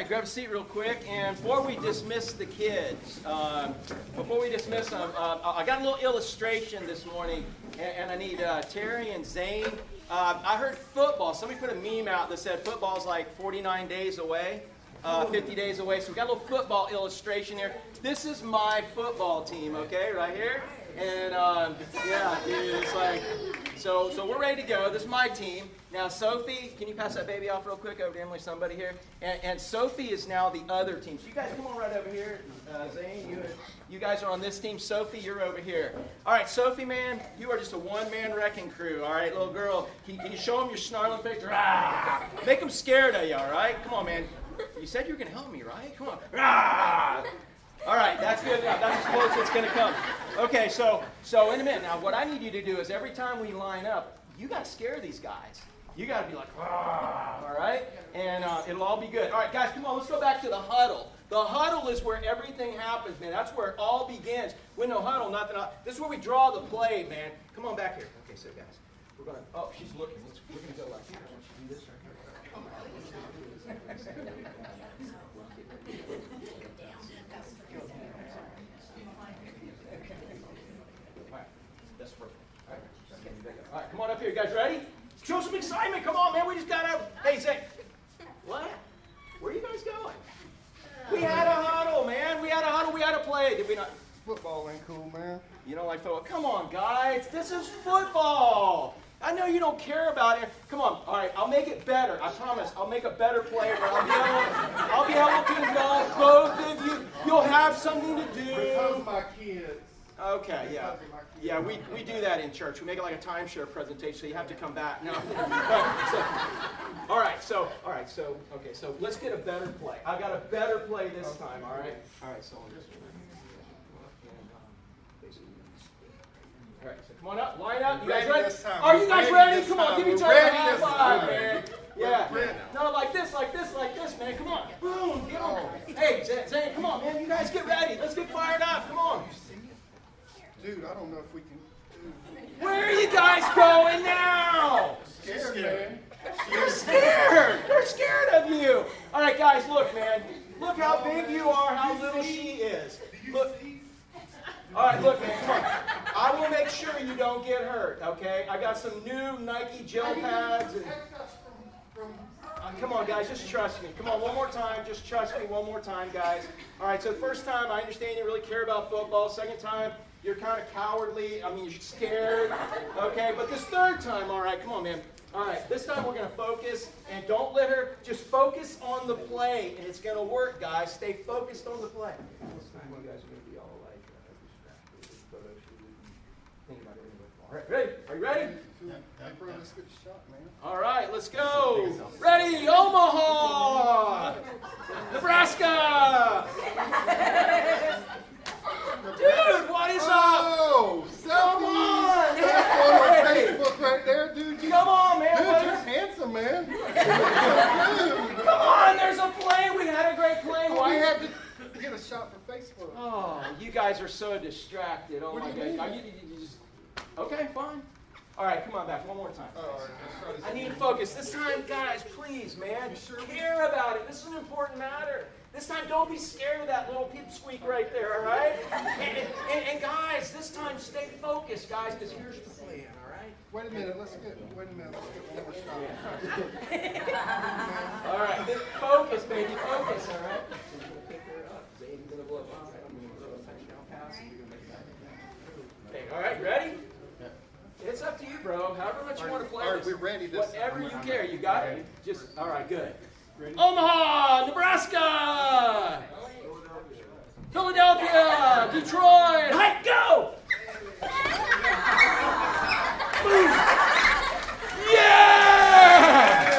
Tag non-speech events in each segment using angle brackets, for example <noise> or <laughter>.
right, grab a seat real quick. And before we dismiss the kids, um, before we dismiss them, uh, I got a little illustration this morning, and, and I need uh, Terry and Zane. Uh, I heard football. Somebody put a meme out that said football's like 49 days away, uh, 50 days away. So we got a little football illustration here. This is my football team, okay, right here. And um, yeah, dude, it's like so. So we're ready to go. This is my team. Now, Sophie, can you pass that baby off real quick over to Emily, somebody here? And, and Sophie is now the other team. So you guys come on right over here. Uh, Zane, you, you guys are on this team. Sophie, you're over here. All right, Sophie, man, you are just a one-man wrecking crew. All right, little girl, can, can you show them your snarling face? Rah! Make them scared of you, all right? Come on, man. You said you were going to help me, right? Come on. Rah! All right, that's good enough. That's as close as it's going to come. Okay, so so in a minute. Now, what I need you to do is every time we line up, you got to scare these guys. You got to be like, all right? And uh, it'll all be good. All right, guys, come on. Let's go back to the huddle. The huddle is where everything happens, man. That's where it all begins. With no huddle, nothing. Else. This is where we draw the play, man. Come on back here. Okay, so guys, we're gonna. Oh, she's looking. We're gonna go like. Why you do this right here? All right, come on up here. You guys ready? Show some excitement. Come on, man. We just got out. Hey, say, what? Where are you guys going? We had a huddle, man. We had a huddle. We had a play. Did we not? Football ain't cool, man. You don't like football? Come on, guys. This is football. I know you don't care about it. Come on. All right, I'll make it better. I promise. I'll make a better play. I'll be able, I'll be able to involve both of you. You'll have something to do. Because my kids. Okay, yeah. Yeah, we, we do that in church. We make it like a timeshare presentation, so you have to come back. No. <laughs> so, all right, so, all right, so, okay, so let's get a better play. I've got a better play this time, all right? All right, so on this one. All right, so come on up, line up. You guys Ready ready? Are you guys ready ready? Come on, give each other a high five, man. Yeah. No, like this, like this, like this, man. Come on. Boom. Get on. Hey, Zane, come on, man. You guys get ready. Let's get fired up. Come on. Dude, I don't know if we can. Where are you guys going now? Scared, man. You're scared. They're scared of you. All right, guys, look, man. Look how big you are, how little she is. Look. All right, look, man, come on. I will make sure you don't get hurt, okay? I got some new Nike gel pads. And, uh, come on, guys, just trust me. Come on, one more time. Just trust me one more time, guys. All right, so the first time, I understand you really care about football. Second time, you're kind of cowardly. I mean, you're scared. Okay, but this third time, all right, come on, man. All right, this time we're going to focus and don't let her just focus on the play, and it's going to work, guys. Stay focused on the play. This time you guys are going to be all right, ready? Are you ready? All right, let's go. Ready, Omaha, Nebraska. Dude, what is up? Oh, Come on. That's on. Facebook right there, dude. You, Come on, man. dude, you're handsome, man. dude, <laughs> Come on, there's a play. We had a great play. Oh, we Why? had to get a shot for Facebook. Oh, you guys are so distracted. Oh What my God. Are you, you- you just, okay, fine. All right, come on back one more time. Oh, all right, let's try this I need again. focus. This time, guys, please, man, care about it. This is an important matter. This time, don't be scared of that little pipsqueak right there, all right? And, and, and guys, this time, stay focused, guys, because here's the plan, all right? Wait a minute, let's get, wait a minute, let's get one more shot. All right, focus, baby, focus, all right? Pick her up. Zane's gonna blow by. I'm gonna throw a touchdown pass, and you're gonna make that. Okay, all right, ready? It's up to you, bro. However much you want to play. All right, this. we're ready this Whatever time. you care. You got it? Just, all right, good. Omaha, Nebraska, Philadelphia, Detroit. Hi, go! Yeah!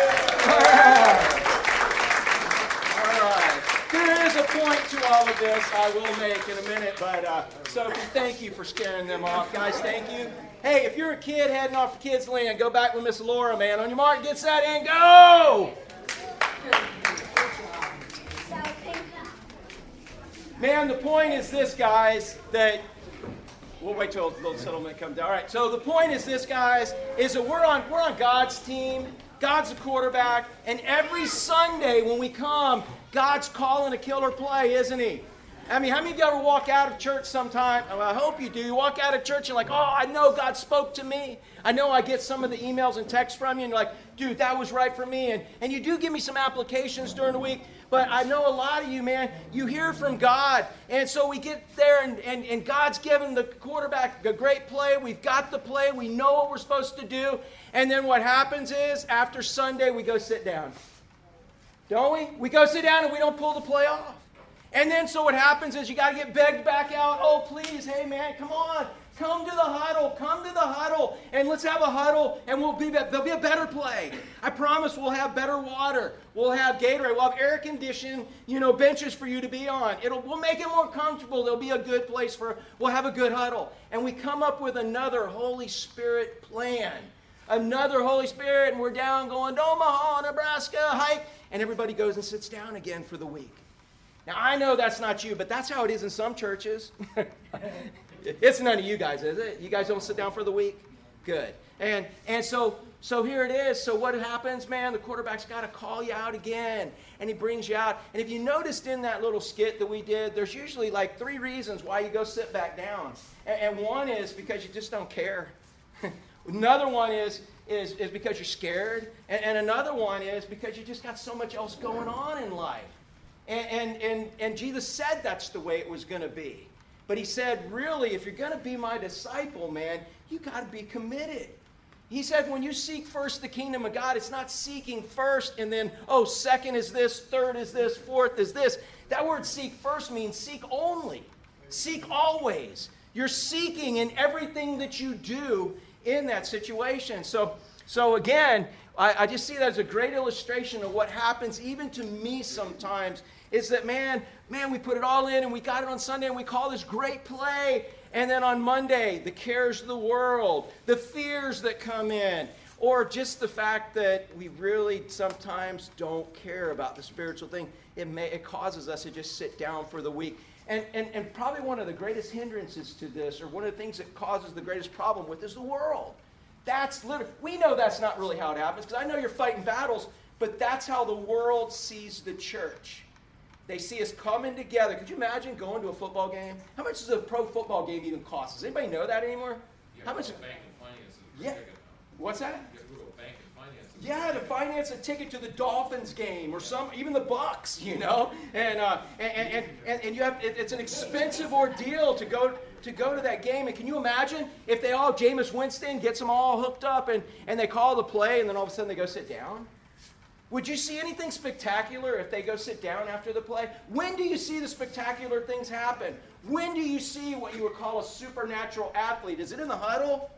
All right. There is a point to all of this I will make in a minute, but uh, Sophie, thank you for scaring them off. Guys, thank you. Hey, if you're a kid heading off to Kids Land, go back with Miss Laura, man. On your mark, get set, and go! Man, the point is this, guys, that we'll wait till the little settlement comes down. All right. So the point is this, guys, is that we're on we're on God's team, God's the quarterback. And every Sunday when we come, God's calling a killer play, isn't He? I mean, how many of you ever walk out of church sometime? Well, I hope you do. You walk out of church and like, oh, I know God spoke to me. I know I get some of the emails and texts from you, and you're like, dude, that was right for me. And, and you do give me some applications during the week, but I know a lot of you, man, you hear from God. And so we get there, and, and, and God's given the quarterback a great play. We've got the play. We know what we're supposed to do. And then what happens is, after Sunday, we go sit down. Don't we? We go sit down and we don't pull the play off. And then so what happens is you got to get begged back out. Oh, please, hey man, come on. Come to the huddle. Come to the huddle. And let's have a huddle and we'll be there'll be a better play. I promise we'll have better water. We'll have Gatorade. We'll have air conditioned, you know, benches for you to be on. It'll we'll make it more comfortable. There'll be a good place for we'll have a good huddle. And we come up with another Holy Spirit plan. Another Holy Spirit, and we're down going to Omaha, Nebraska, hike, and everybody goes and sits down again for the week. Now, I know that's not you, but that's how it is in some churches. <laughs> it's none of you guys, is it? You guys don't sit down for the week? Good. And, and so, so here it is. So what happens, man? The quarterback's got to call you out again, and he brings you out. And if you noticed in that little skit that we did, there's usually like three reasons why you go sit back down. And, and one is because you just don't care. <laughs> another one is, is, is because you're scared. And, and another one is because you just got so much else going on in life. And, and, and, and Jesus said that's the way it was going to be. But he said, really, if you're going to be my disciple, man, you got to be committed. He said, when you seek first the kingdom of God, it's not seeking first and then, oh, second is this, third is this, fourth is this. That word seek first means seek only, seek always. You're seeking in everything that you do in that situation. So, so again, I, I just see that as a great illustration of what happens even to me sometimes is that, man, man, we put it all in and we got it on Sunday and we call this great play. And then on Monday, the cares of the world, the fears that come in, or just the fact that we really sometimes don't care about the spiritual thing, it, may, it causes us to just sit down for the week. And, and, and probably one of the greatest hindrances to this, or one of the things that causes the greatest problem with, is the world. That's literally, we know that's not really how it happens, because I know you're fighting battles, but that's how the world sees the church. They see us coming together. Could you imagine going to a football game? How much does a pro football game even cost? Does anybody know that anymore? How much? Yeah. What's that? Yeah, to finance a ticket to the Dolphins game or some, even the Bucs, you know, and uh, and, and, and, and you have it, it's an expensive ordeal to go to go to that game. And can you imagine if they all Jameis Winston gets them all hooked up and and they call the play and then all of a sudden they go sit down? Would you see anything spectacular if they go sit down after the play? When do you see the spectacular things happen? When do you see what you would call a supernatural athlete? Is it in the huddle?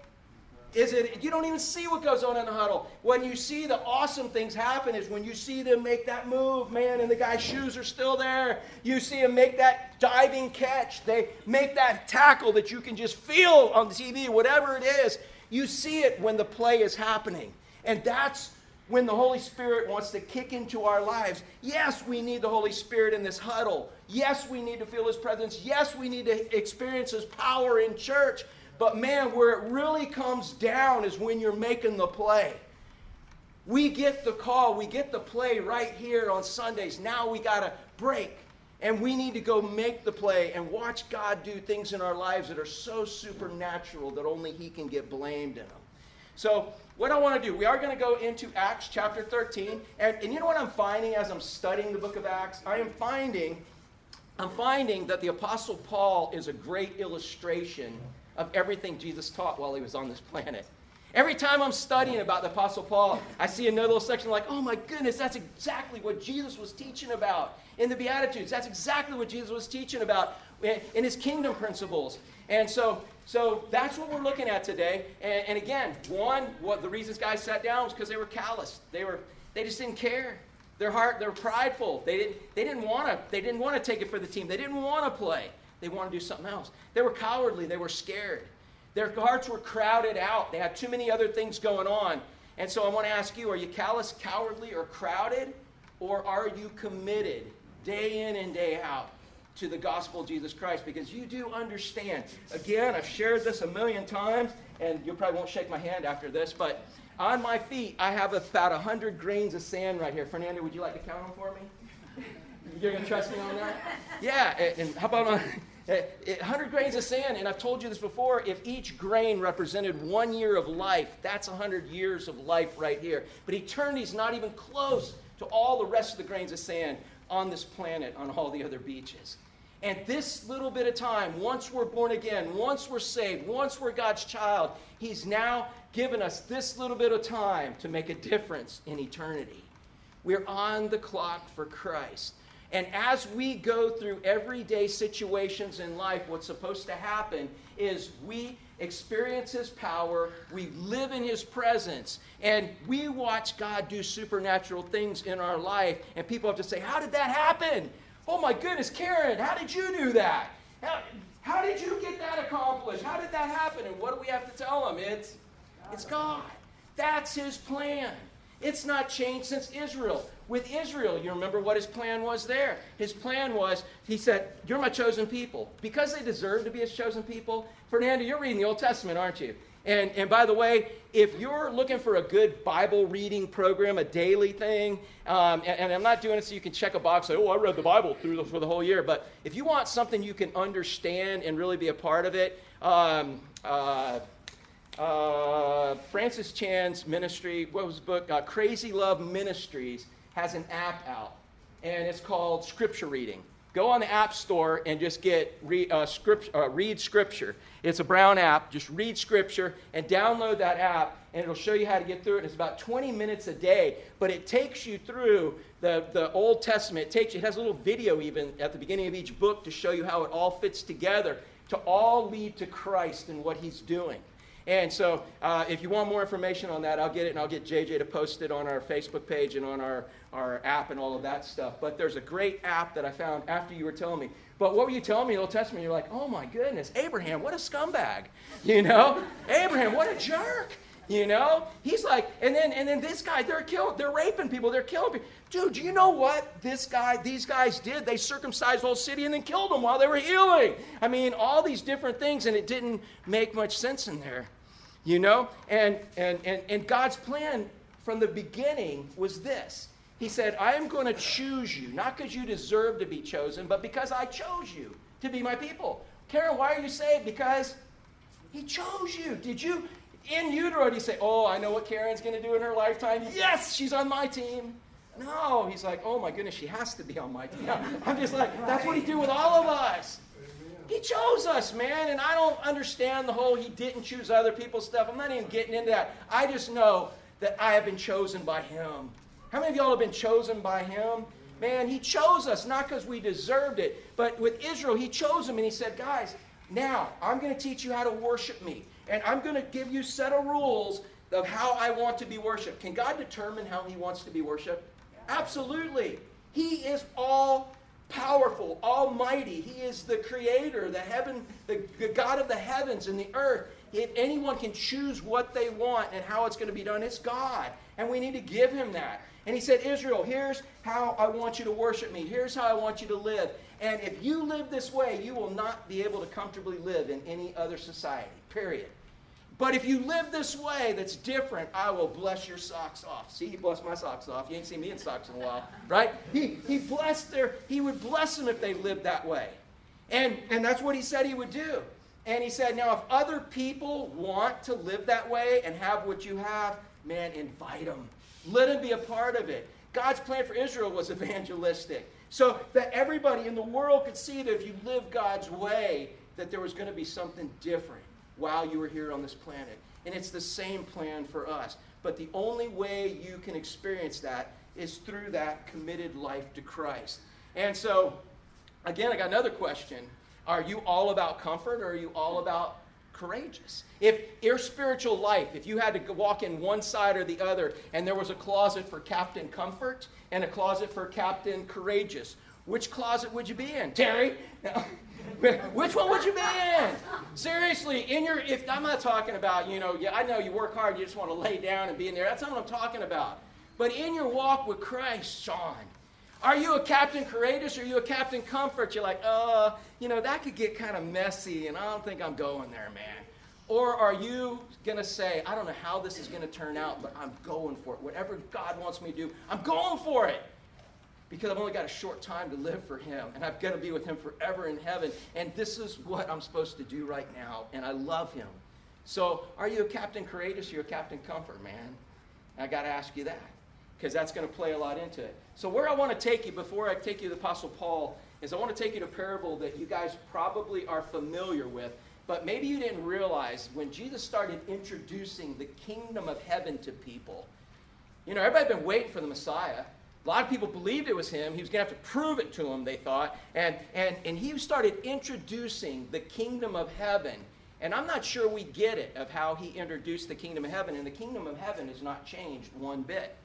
Is it you don't even see what goes on in the huddle. When you see the awesome things happen is when you see them make that move, man, and the guy's shoes are still there. You see him make that diving catch. They make that tackle that you can just feel on TV, whatever it is. You see it when the play is happening. And that's when the Holy Spirit wants to kick into our lives. Yes, we need the Holy Spirit in this huddle. Yes, we need to feel His presence. Yes, we need to experience His power in church. But man, where it really comes down is when you're making the play. We get the call, we get the play right here on Sundays. Now we got to break. And we need to go make the play and watch God do things in our lives that are so supernatural that only He can get blamed in them. So, what I want to do, we are going to go into Acts chapter 13. And, and you know what I'm finding as I'm studying the book of Acts? I am finding, I'm finding that the Apostle Paul is a great illustration of everything Jesus taught while he was on this <laughs> planet. Every time I'm studying about the Apostle Paul, I see another little section like, oh my goodness, that's exactly what Jesus was teaching about in the Beatitudes. That's exactly what Jesus was teaching about in his kingdom principles. And so, so that's what we're looking at today. And, and again, one, what the reasons guys sat down was because they were callous. They were, they just didn't care. Their heart, they're prideful. They didn't, they didn't want to, they didn't want to take it for the team. They didn't want to play. They wanted to do something else. They were cowardly. They were scared. Their hearts were crowded out. They had too many other things going on. And so I want to ask you, are you callous, cowardly, or crowded? Or are you committed day in and day out to the gospel of Jesus Christ because you do understand. Again, I've shared this a million times, and you probably won't shake my hand after this, but On my feet, I have about 100 grains of sand right here. Fernando, would you like to count them for me? You're going to trust me on that? Yeah, and, how about on 100 grains of sand? And I've told you this before if each grain represented one year of life, that's 100 years of life right here. But eternity's not even close to all the rest of the grains of sand on this planet, on all the other beaches. And this little bit of time, once we're born again, once we're saved, once we're God's child, He's now given us this little bit of time to make a difference in eternity. We're on the clock for Christ. And as we go through everyday situations in life, what's supposed to happen is we experience His power, we live in His presence, and we watch God do supernatural things in our life. And people have to say, How did that happen? Oh my goodness, Karen, how did you do that? How, how did you get that accomplished? How did that happen? And what do we have to tell them? It's, it's God. That's His plan. It's not changed since Israel. With Israel, you remember what his plan was there. His plan was, he said, You're my chosen people. Because they deserve to be his chosen people. Fernando, you're reading the Old Testament, aren't you? And, and by the way, if you're looking for a good Bible reading program, a daily thing, um, and, and, I'm not doing it so you can check a box, say, oh, I read the Bible through the, for the whole year, but if you want something you can understand and really be a part of it, um, uh, uh, Francis Chan's ministry, what was the book? Uh, Crazy Love Ministries has an app out, and it's called Scripture Reading. Go on the App Store and just get read, uh, script, uh, read Scripture. It's a brown app. Just read Scripture and download that app, and it'll show you how to get through it. It's about 20 minutes a day, but it takes you through the, the Old Testament. It, takes, it has a little video even at the beginning of each book to show you how it all fits together to all lead to Christ and what He's doing. And so, uh, if you want more information on that, I'll get it and I'll get JJ to post it on our Facebook page and on our, our app and all of that stuff. But there's a great app that I found after you were telling me. But what were you telling me in the Old Testament? You're like, oh my goodness, Abraham, what a scumbag. <laughs> You know? Abraham, what a jerk. You know? He's like, and then and then this guy, they're killing, they're raping people, they're killing people. Dude, do you know what this guy, these guys did? They circumcised the whole city and then killed them while they were healing. I mean, all these different things, and it didn't make much sense in there. You know? And and and, and God's plan from the beginning was this. He said, I am going to choose you, not because you deserve to be chosen, but because I chose you to be my people. Karen, why are you saved? Because he chose you. Did you in utero, do you say, Oh, I know what Karen's going to do in her lifetime? Yes, she's on my team. No, he's like, Oh my goodness, she has to be on my team. <laughs> I'm just like, That's what he did with all of us. He chose us, man, and I don't understand the whole he didn't choose other people stuff. I'm not even getting into that. I just know that I have been chosen by him. How many of y'all have been chosen by him? Man, he chose us not because we deserved it, but with Israel, he chose them and he said, Guys, now I'm going to teach you how to worship me. And I'm going to give you set of rules of how I want to be worshiped. Can God determine how He wants to be worshiped? Absolutely. He is all powerful, almighty. He is the creator, the heaven, the, the God of the heavens and the earth. If anyone can choose what they want and how it's going to be done, it's God. And we need to give him that. And he said, Israel, here's how I want you to worship me. Here's how I want you to live. And if you live this way, you will not be able to comfortably live in any other society, period. But if you live this way that's different, I will bless your socks off. See, he blessed my socks off. You ain't seen me in socks in a while, right? He, he blessed their, he would bless them if they lived that way. And, and that's what he said he would do. And he said, now if other people want to live that way and have what you have, man, invite them. Let him be a part of it. God's plan for Israel was evangelistic. So that everybody in the world could see that if you live God's way, that there was going to be something different while you were here on this planet. And it's the same plan for us. But the only way you can experience that is through that committed life to Christ. And so, again, I got another question. Are you all about comfort or are you all about courageous. If your spiritual life, if you had to walk in one side or the other, and there was a closet for Captain Comfort and a closet for Captain Courageous, which closet would you be in, Terry? <laughs> Which one would you be in? Seriously, in your if I'm not talking about, you know, yeah, I know you work hard, you just want to lay down and be in there. That's not what I'm talking about. But in your walk with Christ, Sean, are you a captain courageous or are you a captain comfort? You're like, uh, you know, that could get kind of messy and I don't think I'm going there, man. Or are you going to say, I don't know how this is going to turn out, but I'm going for it. Whatever God wants me to do, I'm going for it. Because I've only got a short time to live for Him, and I've got to be with Him forever in heaven. And this is what I'm supposed to do right now, and I love Him. So, are you a Captain Courageous or you a Captain Comfort, man? I got to ask you that, because that's going to play a lot into it. So, where I want to take you before I take you to the Apostle Paul is I want to take you to a parable that you guys probably are familiar with. But maybe you didn't realize when Jesus started introducing the kingdom of heaven to people, you know, everybody had been waiting for the Messiah. A lot of people believed it was him. He was going to have to prove it to them, they thought. And, and, and he started introducing the kingdom of heaven. And I'm not sure we get it of how he introduced the kingdom of heaven. And the kingdom of heaven has not changed one bit.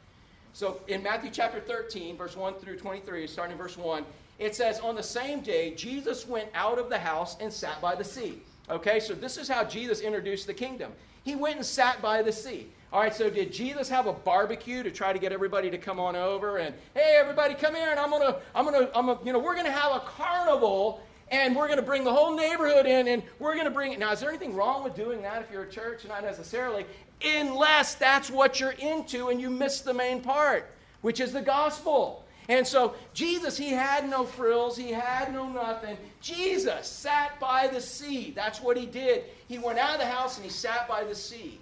So in Matthew chapter 13, verse 1 through 23, starting in verse 1, it says, On the same day, Jesus went out of the house and sat by the sea. Okay, so this is how Jesus introduced the kingdom. He went and sat by the sea. All right, so did Jesus have a barbecue to try to get everybody to come on over and hey, everybody, come here and I'm gonna, I'm gonna, I'm gonna, you know, we're gonna have a carnival and we're gonna bring the whole neighborhood in and we're gonna bring it. Now, is there anything wrong with doing that if you're a church? Not necessarily, unless that's what you're into and you miss the main part, which is the gospel. And so Jesus, he had no frills, he had no nothing. Jesus sat by the sea. That's what he did. He went out of the house and he sat by the sea.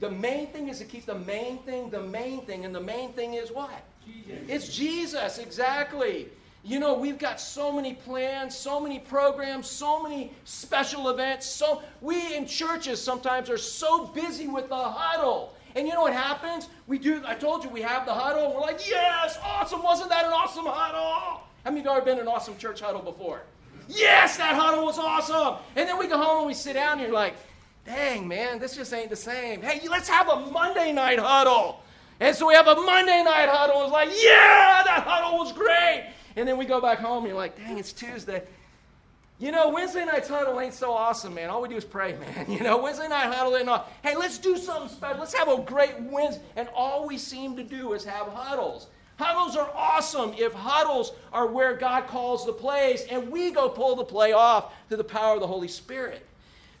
The main thing is to keep the main thing the main thing, and the main thing is what? Jesus. It's Jesus, exactly. You know, we've got so many plans, so many programs, so many special events. So we in churches sometimes are so busy with the huddle and you know what happens? We do, I told you, we have the huddle, and we're like, yes, awesome. Wasn't that an awesome huddle? How many of you ever been in an awesome church huddle before? Yes, that huddle was awesome. And then we go home and we sit down, and you're like, dang, man, this just ain't the same. Hey, let's have a Monday night huddle. And so we have a Monday night huddle. It's like, yeah, that huddle was great. And then we go back home, and you're like, dang, it's Tuesday. You know, Wednesday night huddle ain't so awesome, man. All we do is pray, <laughs> man. You know, Wednesday night huddle ain't all. Hey, let's do something special. Let's have a great Wednesday. And all we seem to do is have huddles. Huddles are awesome if huddles are where God calls the plays and we go pull the play off to the power of the Holy Spirit.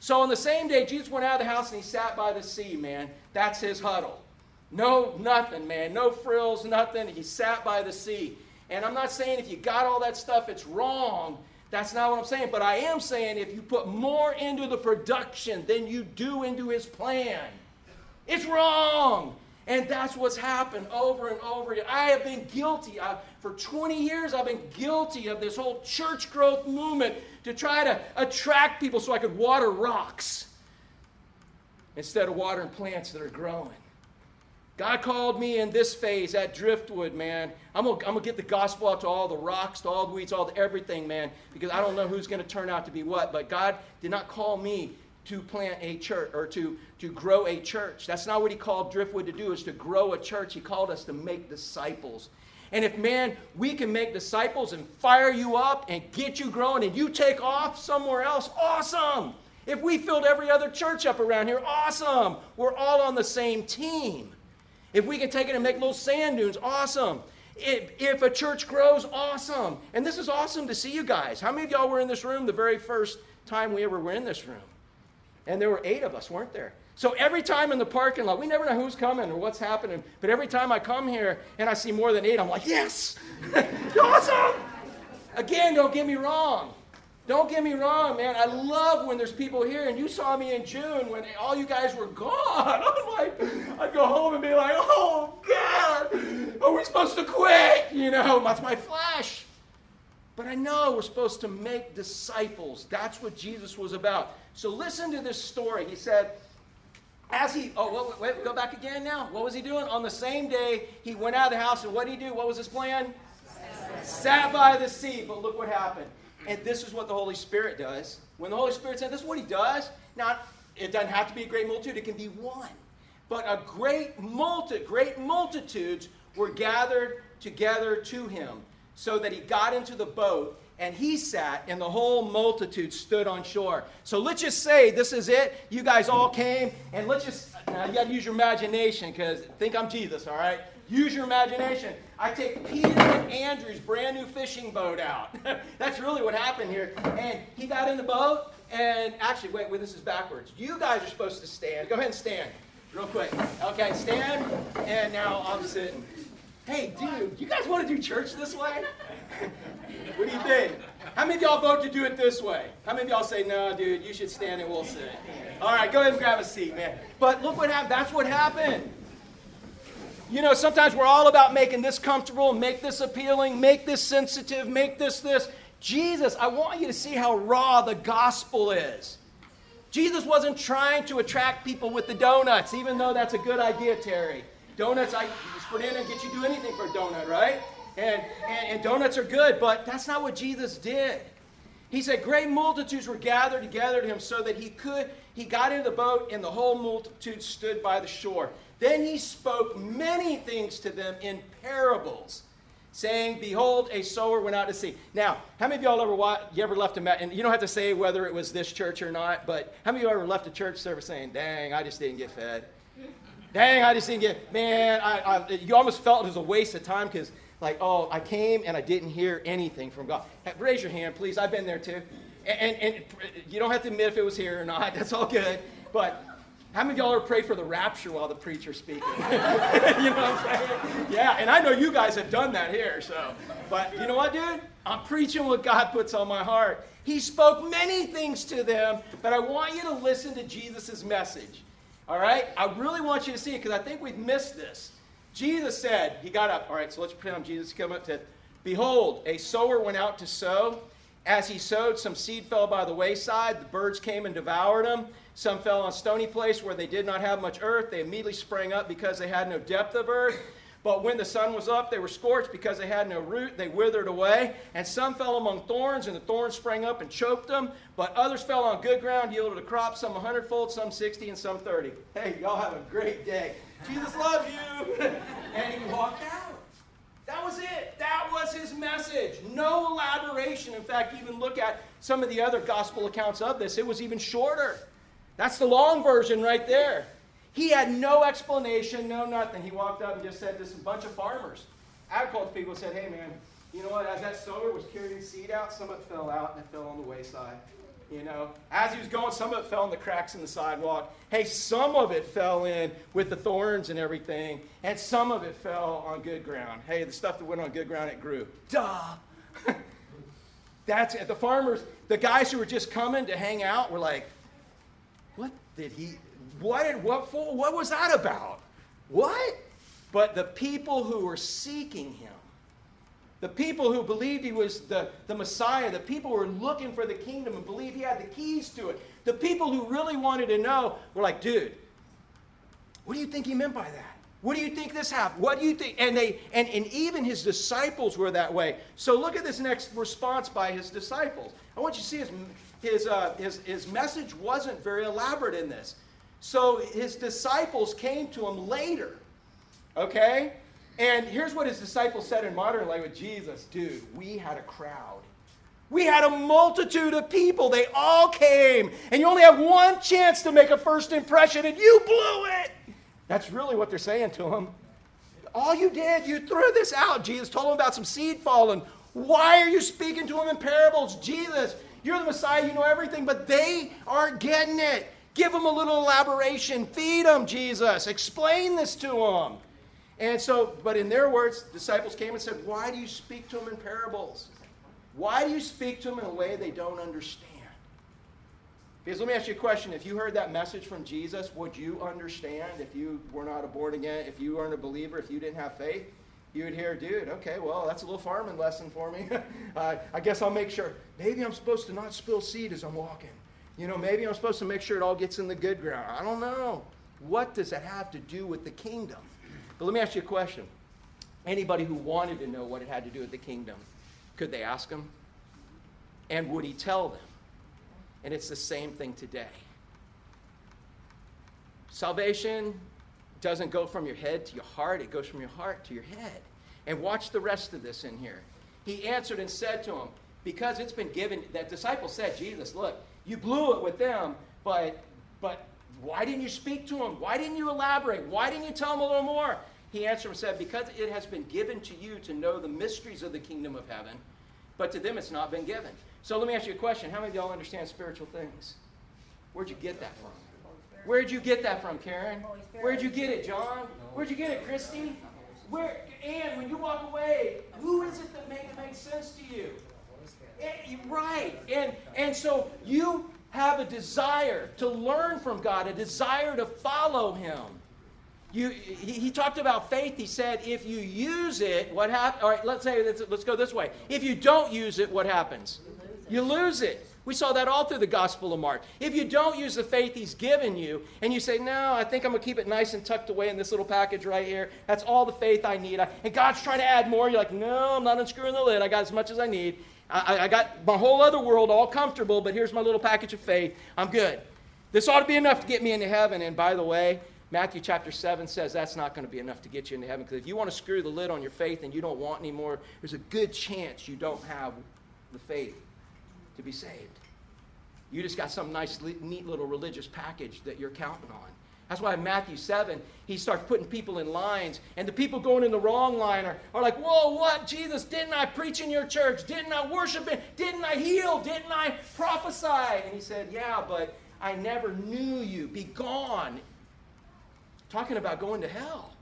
So on the same day, Jesus went out of the house and he sat by the sea, man. That's his huddle. No, nothing, man. No frills, nothing. He sat by the sea. And I'm not saying if you got all that stuff, it's wrong. That's not what I'm saying. But I am saying if you put more into the production than you do into his plan, it's wrong. And that's what's happened over and over again. I have been guilty. I, for 20 years, I've been guilty of this whole church growth movement to try to attract people so I could water rocks instead of watering plants that are growing. God called me in this phase at Driftwood, man. I'm going to get the gospel out to all the rocks, to all the weeds, all the everything, man, because I don't know who's going to turn out to be what. But God did not call me to plant a church or to, to grow a church. That's not what He called Driftwood to do, is to grow a church. He called us to make disciples. And if, man, we can make disciples and fire you up and get you growing and you take off somewhere else, awesome. If we filled every other church up around here, awesome. We're all on the same team. If we can take it and make little sand dunes, awesome. If, if a church grows, awesome. And this is awesome to see you guys. How many of y'all were in this room the very first time we ever were in this room? And there were eight of us, weren't there? So every time in the parking lot, we never know who's coming or what's happening. But every time I come here and I see more than eight, I'm like, yes, <laughs> awesome. Again, don't get me wrong. Don't get me wrong, man. I love when there's people here, and you saw me in June when all you guys were gone. <laughs> I'm like, I'd go home and be like, oh, God, are we supposed to quit? You know, that's my flesh. But I know we're supposed to make disciples. That's what Jesus was about. So listen to this story. He said, as he, oh, wait, go back again now. What was he doing? On the same day, he went out of the house, and what did he do? What was his plan? Sat by the sea. But look what happened. And this is what the Holy Spirit does. When the Holy Spirit said, this is what He does. Now, it doesn't have to be a great multitude, it can be one. But a great multi, great multitudes were gathered together to him, so that he got into the boat and he sat, and the whole multitude stood on shore. So let's just say this is it. You guys all came, and let's just now you got to use your imagination because think I'm Jesus, all right? Use your imagination. I take Peter and Andrew's brand new fishing boat out. <laughs> That's really what happened here. And he got in the boat, and actually, wait, wait, this is backwards. You guys are supposed to stand. Go ahead and stand, real quick. Okay, stand, and now I'm sitting. Hey, dude, you guys want to do church this way? <laughs> what do you think? How many of y'all vote to do it this way? How many of y'all say, no, dude, you should stand and we'll sit? All right, go ahead and grab a seat, man. But look what happened. That's what happened. You know, sometimes we're all about making this comfortable, make this appealing, make this sensitive, make this this. Jesus, I want you to see how raw the gospel is. Jesus wasn't trying to attract people with the donuts, even though that's a good idea, Terry. Donuts, I dinner, get you do anything for a donut, right? And, and, and donuts are good, but that's not what Jesus did. He said, Great multitudes were gathered together to him so that he could, he got into the boat, and the whole multitude stood by the shore. Then he spoke many things to them in parables, saying, Behold, a sower went out to sea. Now, how many of y'all ever you ever left a and you don't have to say whether it was this church or not, but how many of you ever left a church service saying, Dang, I just didn't get fed? Dang, I just didn't get, man, I, I, you almost felt it was a waste of time because, like, oh, I came and I didn't hear anything from God. Raise your hand, please. I've been there too. And, and, and you don't have to admit if it was here or not. <laughs> That's all good. But how many of y'all ever prayed for the rapture while the preacher's speaking? <laughs> you know what I'm saying? Yeah, and I know you guys have done that here, so. But you know what, dude? I'm preaching what God puts on my heart. He spoke many things to them, but I want you to listen to Jesus' message. All right? I really want you to see it because I think we've missed this. Jesus said, He got up. All right, so let's pretend Jesus come up to, Behold, a sower went out to sow. As he sowed, some seed fell by the wayside. The birds came and devoured them. Some fell on stony place where they did not have much earth. They immediately sprang up because they had no depth of earth. But when the sun was up, they were scorched because they had no root. They withered away. And some fell among thorns, and the thorns sprang up and choked them. But others fell on good ground, yielded a crop, some a hundredfold, some sixty, and some thirty. Hey, y'all have a great day. Jesus loves you. <laughs> and he walked out. That was it. That was his message. No elaboration. In fact, even look at some of the other gospel accounts of this. It was even shorter. That's the long version right there. He had no explanation, no nothing. He walked up and just said to some bunch of farmers, agriculture people said, hey man, you know what, as that sower was carrying seed out, some of it fell out and it fell on the wayside. You know, as he was going, some of it fell in the cracks in the sidewalk. Hey, some of it fell in with the thorns and everything, and some of it fell on good ground. Hey, the stuff that went on good ground, it grew. Duh. <laughs> That's it. The farmers, the guys who were just coming to hang out were like, did he, what, what, for, what was that about? What? But the people who were seeking him, the people who believed he was the, the Messiah, the people who were looking for the kingdom and believed he had the keys to it, the people who really wanted to know were like, dude, what do you think he meant by that? What do you think this happened? What do you think? And they and, and even his disciples were that way. So look at this next response by his disciples. I want you to see his his, uh, his, his message wasn't very elaborate in this. So his disciples came to him later. Okay? And here's what his disciples said in modern language Jesus, dude, we had a crowd. We had a multitude of people. They all came. And you only have one chance to make a first impression, and you blew it. That's really what they're saying to him. All you did, you threw this out. Jesus told him about some seed falling. Why are you speaking to him in parables? Jesus, you're the Messiah, you know everything, but they aren't getting it. Give them a little elaboration. Feed them, Jesus. Explain this to them. And so, but in their words, disciples came and said, Why do you speak to them in parables? Why do you speak to them in a way they don't understand? Because let me ask you a question. If you heard that message from Jesus, would you understand if you were not a born again, if you weren't a believer, if you didn't have faith? You would hear, dude, okay, well, that's a little farming lesson for me. <laughs> uh, I guess I'll make sure. Maybe I'm supposed to not spill seed as I'm walking. You know, maybe I'm supposed to make sure it all gets in the good ground. I don't know. What does it have to do with the kingdom? But let me ask you a question. Anybody who wanted to know what it had to do with the kingdom, could they ask him? And would he tell them? And it's the same thing today. Salvation doesn't go from your head to your heart, it goes from your heart to your head. And watch the rest of this in here. He answered and said to him, Because it's been given, that disciple said, Jesus, look, you blew it with them, but but why didn't you speak to them? Why didn't you elaborate? Why didn't you tell them a little more? he answered and said, Because it has been given to you to know the mysteries of the kingdom of heaven, but to them it's not been given. So let me ask you a question. How many of y'all understand spiritual things? Where'd you get that from? Where'd you get that from, Karen? Where'd you get it, John? Where'd you get it, Christy? Where, and when you walk away, who is it that make, makes sense to you? It, right. And, and so you have a desire to learn from God, a desire to follow Him. You, he, he talked about faith. He said, if you use it, what happens? All right, let's say, let's, let's go this way. If you don't use it, what happens? You lose it. We saw that all through the Gospel of Mark. If you don't use the faith He's given you, and you say, No, I think I'm going to keep it nice and tucked away in this little package right here, that's all the faith I need. and God's trying to add more. You're like, No, I'm not unscrewing the lid. I got as much as I need. I, I got my whole other world all comfortable, but here's my little package of faith. I'm good. This ought to be enough to get me into heaven. And by the way, Matthew chapter 7 says that's not going to be enough to get you into heaven because if you want to screw the lid on your faith and you don't want any more, there's a good chance you don't have the faith to be saved. You just got some nice, neat little religious package that you're counting on. That's why in Matthew 7, he starts putting people in lines, and the people going in the wrong line are, are like, Whoa, what? Jesus, didn't I preach in your church? Didn't I worship it? Didn't I heal? Didn't I prophesy? And he said, Yeah, but I never knew you. Be gone. Talking about going to hell.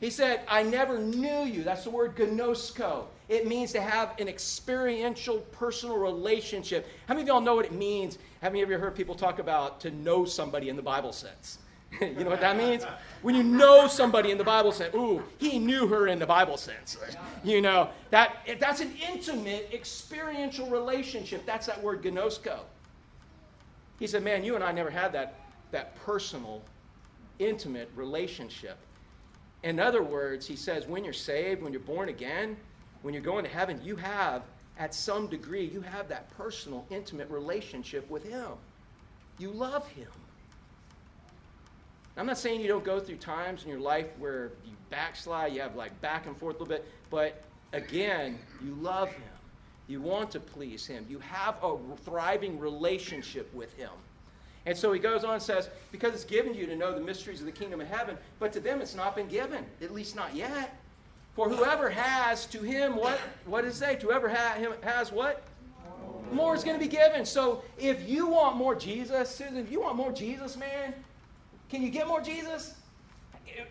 He said, I never knew you. That's the word gnosko. It means to have an experiential, personal relationship. How many of y'all know what it means? Have any of you heard people talk about to know somebody in the Bible sense? <laughs> you know what that means? When you know somebody in the Bible sense, ooh, he knew her in the Bible sense. You know, that, that's an intimate, experiential relationship. That's that word gnosko. He said, man, you and I never had that, that personal, intimate relationship. In other words, he says, when you're saved, when you're born again, when you're going to heaven, you have, at some degree, you have that personal, intimate relationship with him. You love him. I'm not saying you don't go through times in your life where you backslide, you have like back and forth a little bit, but again, you love Him. You want to please Him. You have a thriving relationship with Him. And so he goes on and says, Because it's given you to know the mysteries of the kingdom of heaven, but to them it's not been given, at least not yet. For whoever has, to him, what, what does it say? To whoever ha- him, has what? More is going to be given. So if you want more Jesus, Susan, if you want more Jesus, man, can you get more Jesus?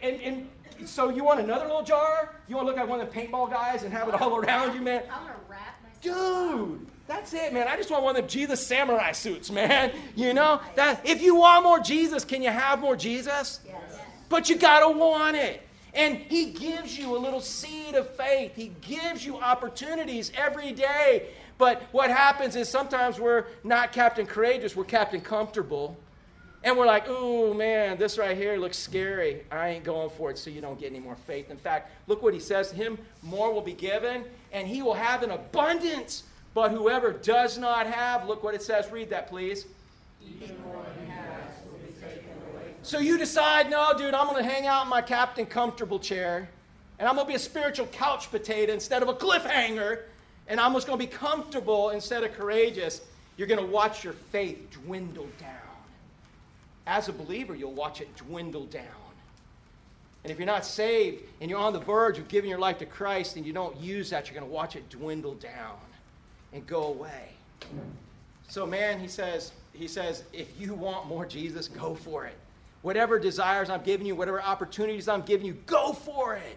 And, and so you want another little jar? You want to look like one of the paintball guys and have it all <laughs> around you, man? I want to wrap myself. Dude, that's it, man. I just want one of the Jesus samurai suits, man. <laughs> You know that if you want more Jesus, can you have more Jesus? Yes. But you gotta want it. And he gives you a little seed of faith. He gives you opportunities every day. But what happens is sometimes we're not Captain Courageous, we're Captain Comfortable. And we're like, oh man, this right here looks scary. I ain't going for it, so you don't get any more faith. In fact, look what he says to him more will be given, and he will have an abundance. But whoever does not have, look what it says. Read that, please. So you decide, no, dude, I'm going to hang out in my captain comfortable chair, and I'm going to be a spiritual couch potato instead of a cliffhanger, and I'm just going to be comfortable instead of courageous. You're going to watch your faith dwindle down as a believer, you'll watch it dwindle down. And if you're not saved and you're on the verge of giving your life to Christ and you don't use that, you're going to watch it dwindle down and go away. So, man, he says, he says, if you want more Jesus, go for it. Whatever desires I'm giving you, whatever opportunities I'm giving you, go for it.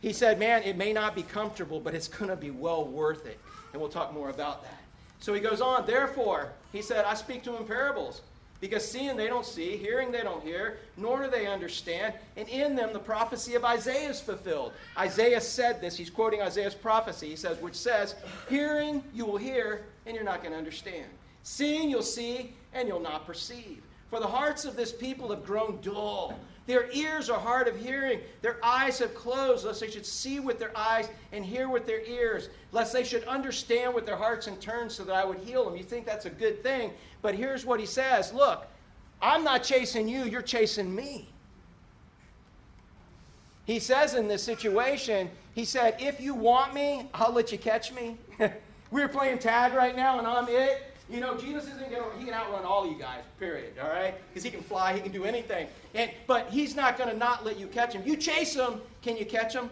He said, man, it may not be comfortable, but it's going to be well worth it. And we'll talk more about that. So he goes on, therefore, he said, I speak to him in parables because seeing they don't see, hearing they don't hear, nor do they understand, and in them the prophecy of Isaiah is fulfilled. Isaiah said this, he's quoting Isaiah's prophecy, he says, which says, Hearing you will hear, and you're not going to understand. Seeing you'll see, and you'll not perceive. For the hearts of this people have grown dull. Their ears are hard of hearing. Their eyes have closed, lest they should see with their eyes and hear with their ears, lest they should understand with their hearts and turn so that I would heal them. You think that's a good thing. But here's what he says Look, I'm not chasing you, you're chasing me. He says in this situation, he said, If you want me, I'll let you catch me. <laughs> we are playing tag right now, and I'm it You know, Jesus isn't going to, he can outrun all you guys, period, all right? Because he can fly, he can do anything. And, but he's not going to not let you catch him. You chase him, can you catch him?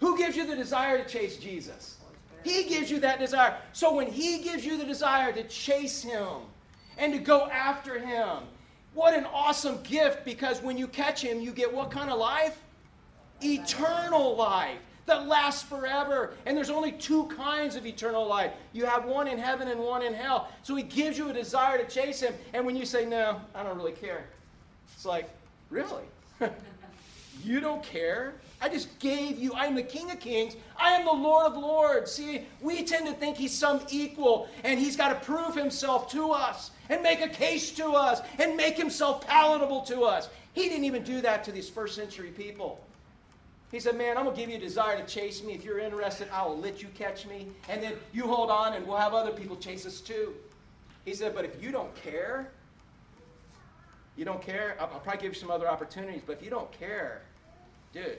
Who gives you the desire to chase Jesus? He gives you that desire. So when he gives you the desire to chase him and to go after him, what an awesome gift because when you catch him, you get what kind of life? Eternal life that lasts forever. And there's only two kinds of eternal life you have one in heaven and one in hell. So he gives you a desire to chase him. And when you say, No, I don't really care, it's like, Really? <laughs> you don't care? I just gave you, I am the King of Kings, I am the Lord of Lords. See, we tend to think he's some equal and he's got to prove himself to us and make a case to us and make himself palatable to us. He didn't even do that to these first century people. He said, Man, I'm going to give you a desire to chase me. If you're interested, I will let you catch me. And then you hold on, and we'll have other people chase us too. He said, But if you don't care, you don't care, I'll, I'll probably give you some other opportunities. But if you don't care, dude,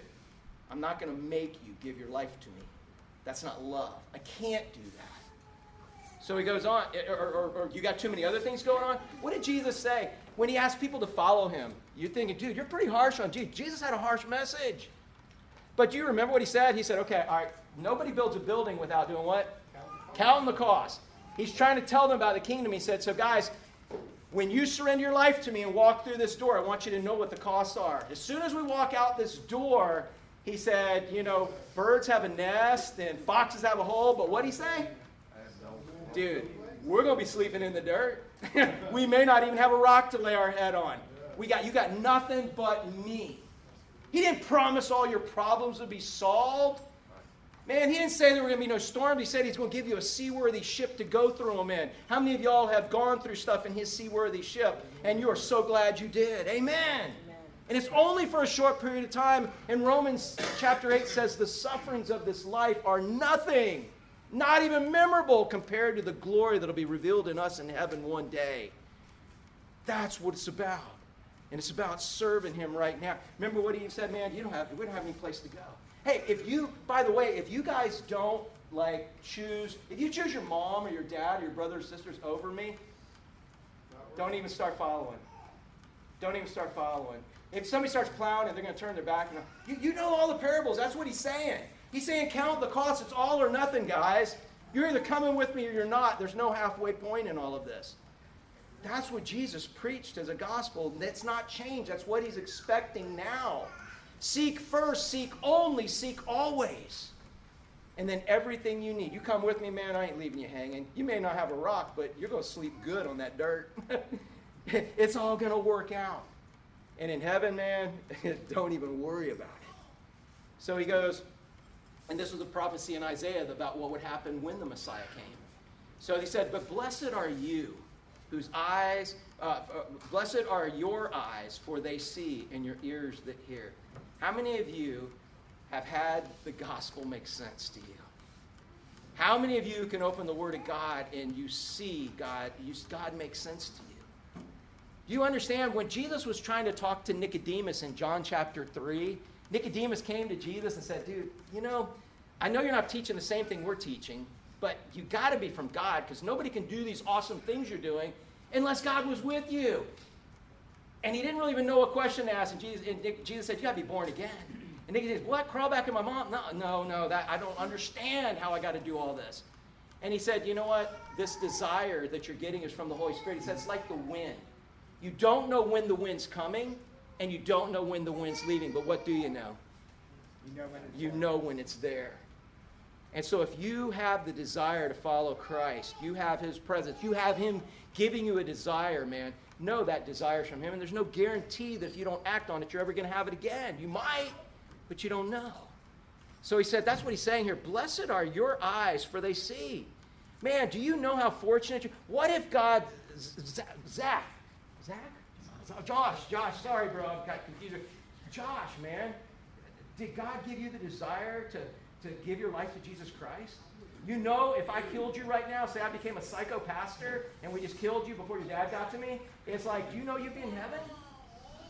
I'm not going to make you give your life to me. That's not love. I can't do that. So he goes on, eh, or, or, or, you got too many other things going on? What did Jesus say when he asked people to follow him? You're thinking, dude, you're pretty harsh on Jesus. Jesus had a harsh message. But do you remember what he said? He said, okay, all right, nobody builds a building without doing what? Counting the cost. He's trying to tell them about the kingdom. He said, so guys, when you surrender your life to me and walk through this door, I want you to know what the costs are. As soon as we walk out this door, he said, you know, birds have a nest and foxes have a hole, but what did he say? Dude, we're to be sleeping in the dirt. <laughs> we may not even have a rock to lay our head on. We got you got nothing but me. He didn't promise all your problems would be solved. Man, he didn't say there were going to be no storms. He said he's going to give you a seaworthy ship to go through them in. How many of y'all have gone through stuff in his seaworthy ship and you are so glad you did? Amen. Amen. And it's only for a short period of time. And Romans chapter 8 says the sufferings of this life are nothing, not even memorable compared to the glory that'll be revealed in us in heaven one day. That's what it's about. And it's about serving him right now. Remember what he said, man, you don't have we don't have any place to go. Hey, if you, by the way, if you guys don't like choose, if you choose your mom or your dad or your brothers or sisters over me, don't even start following. Don't even start following. If somebody starts plowing and they're going to turn their back, you, you know all the parables. That's what he's saying. He's saying count the cost. It's all or nothing, guys. You're either coming with me or you're not. There's no halfway point in all of this. That's what Jesus preached as a gospel. That's not changed. That's what he's expecting now. Seek first, seek only, seek always. And then everything you need. You come with me, man, I ain't leaving you hanging. You may not have a rock, but you're going to sleep good on that dirt. <laughs> it's all going to work out. And in heaven, man, <laughs> don't even worry about it. So he goes, and this was a prophecy in Isaiah about what would happen when the Messiah came. So he said, But blessed are you whose eyes, uh, uh, blessed are your eyes, for they see, and your ears that hear. How many of you have had the gospel make sense to you? How many of you can open the Word of God and you see God, you, God makes sense to you? Do you understand when Jesus was trying to talk to Nicodemus in John chapter 3? Nicodemus came to Jesus and said, Dude, you know, I know you're not teaching the same thing we're teaching, but you got to be from God because nobody can do these awesome things you're doing unless God was with you. And he didn't really even know what question to ask. And Jesus, and Jesus said, You got to be born again. And Nicky says, What? Crawl back in my mom? No, no, no. That, I don't understand how I got to do all this. And he said, You know what? This desire that you're getting is from the Holy Spirit. He said, It's like the wind. You don't know when the wind's coming, and you don't know when the wind's leaving. But what do you know? You know when it's, you know when it's there. And so, if you have the desire to follow Christ, you have His presence, you have Him giving you a desire, man, know that desire from Him. And there's no guarantee that if you don't act on it, you're ever going to have it again. You might, but you don't know. So He said, that's what He's saying here. Blessed are your eyes, for they see. Man, do you know how fortunate you What if God, Zach, Zach, Josh, Josh, sorry, bro, I've got confused. Josh, man, did God give you the desire to to give your life to Jesus Christ? You know, if I killed you right now, say I became a psycho pastor and we just killed you before your dad got to me, it's like, do you know you'd be in heaven?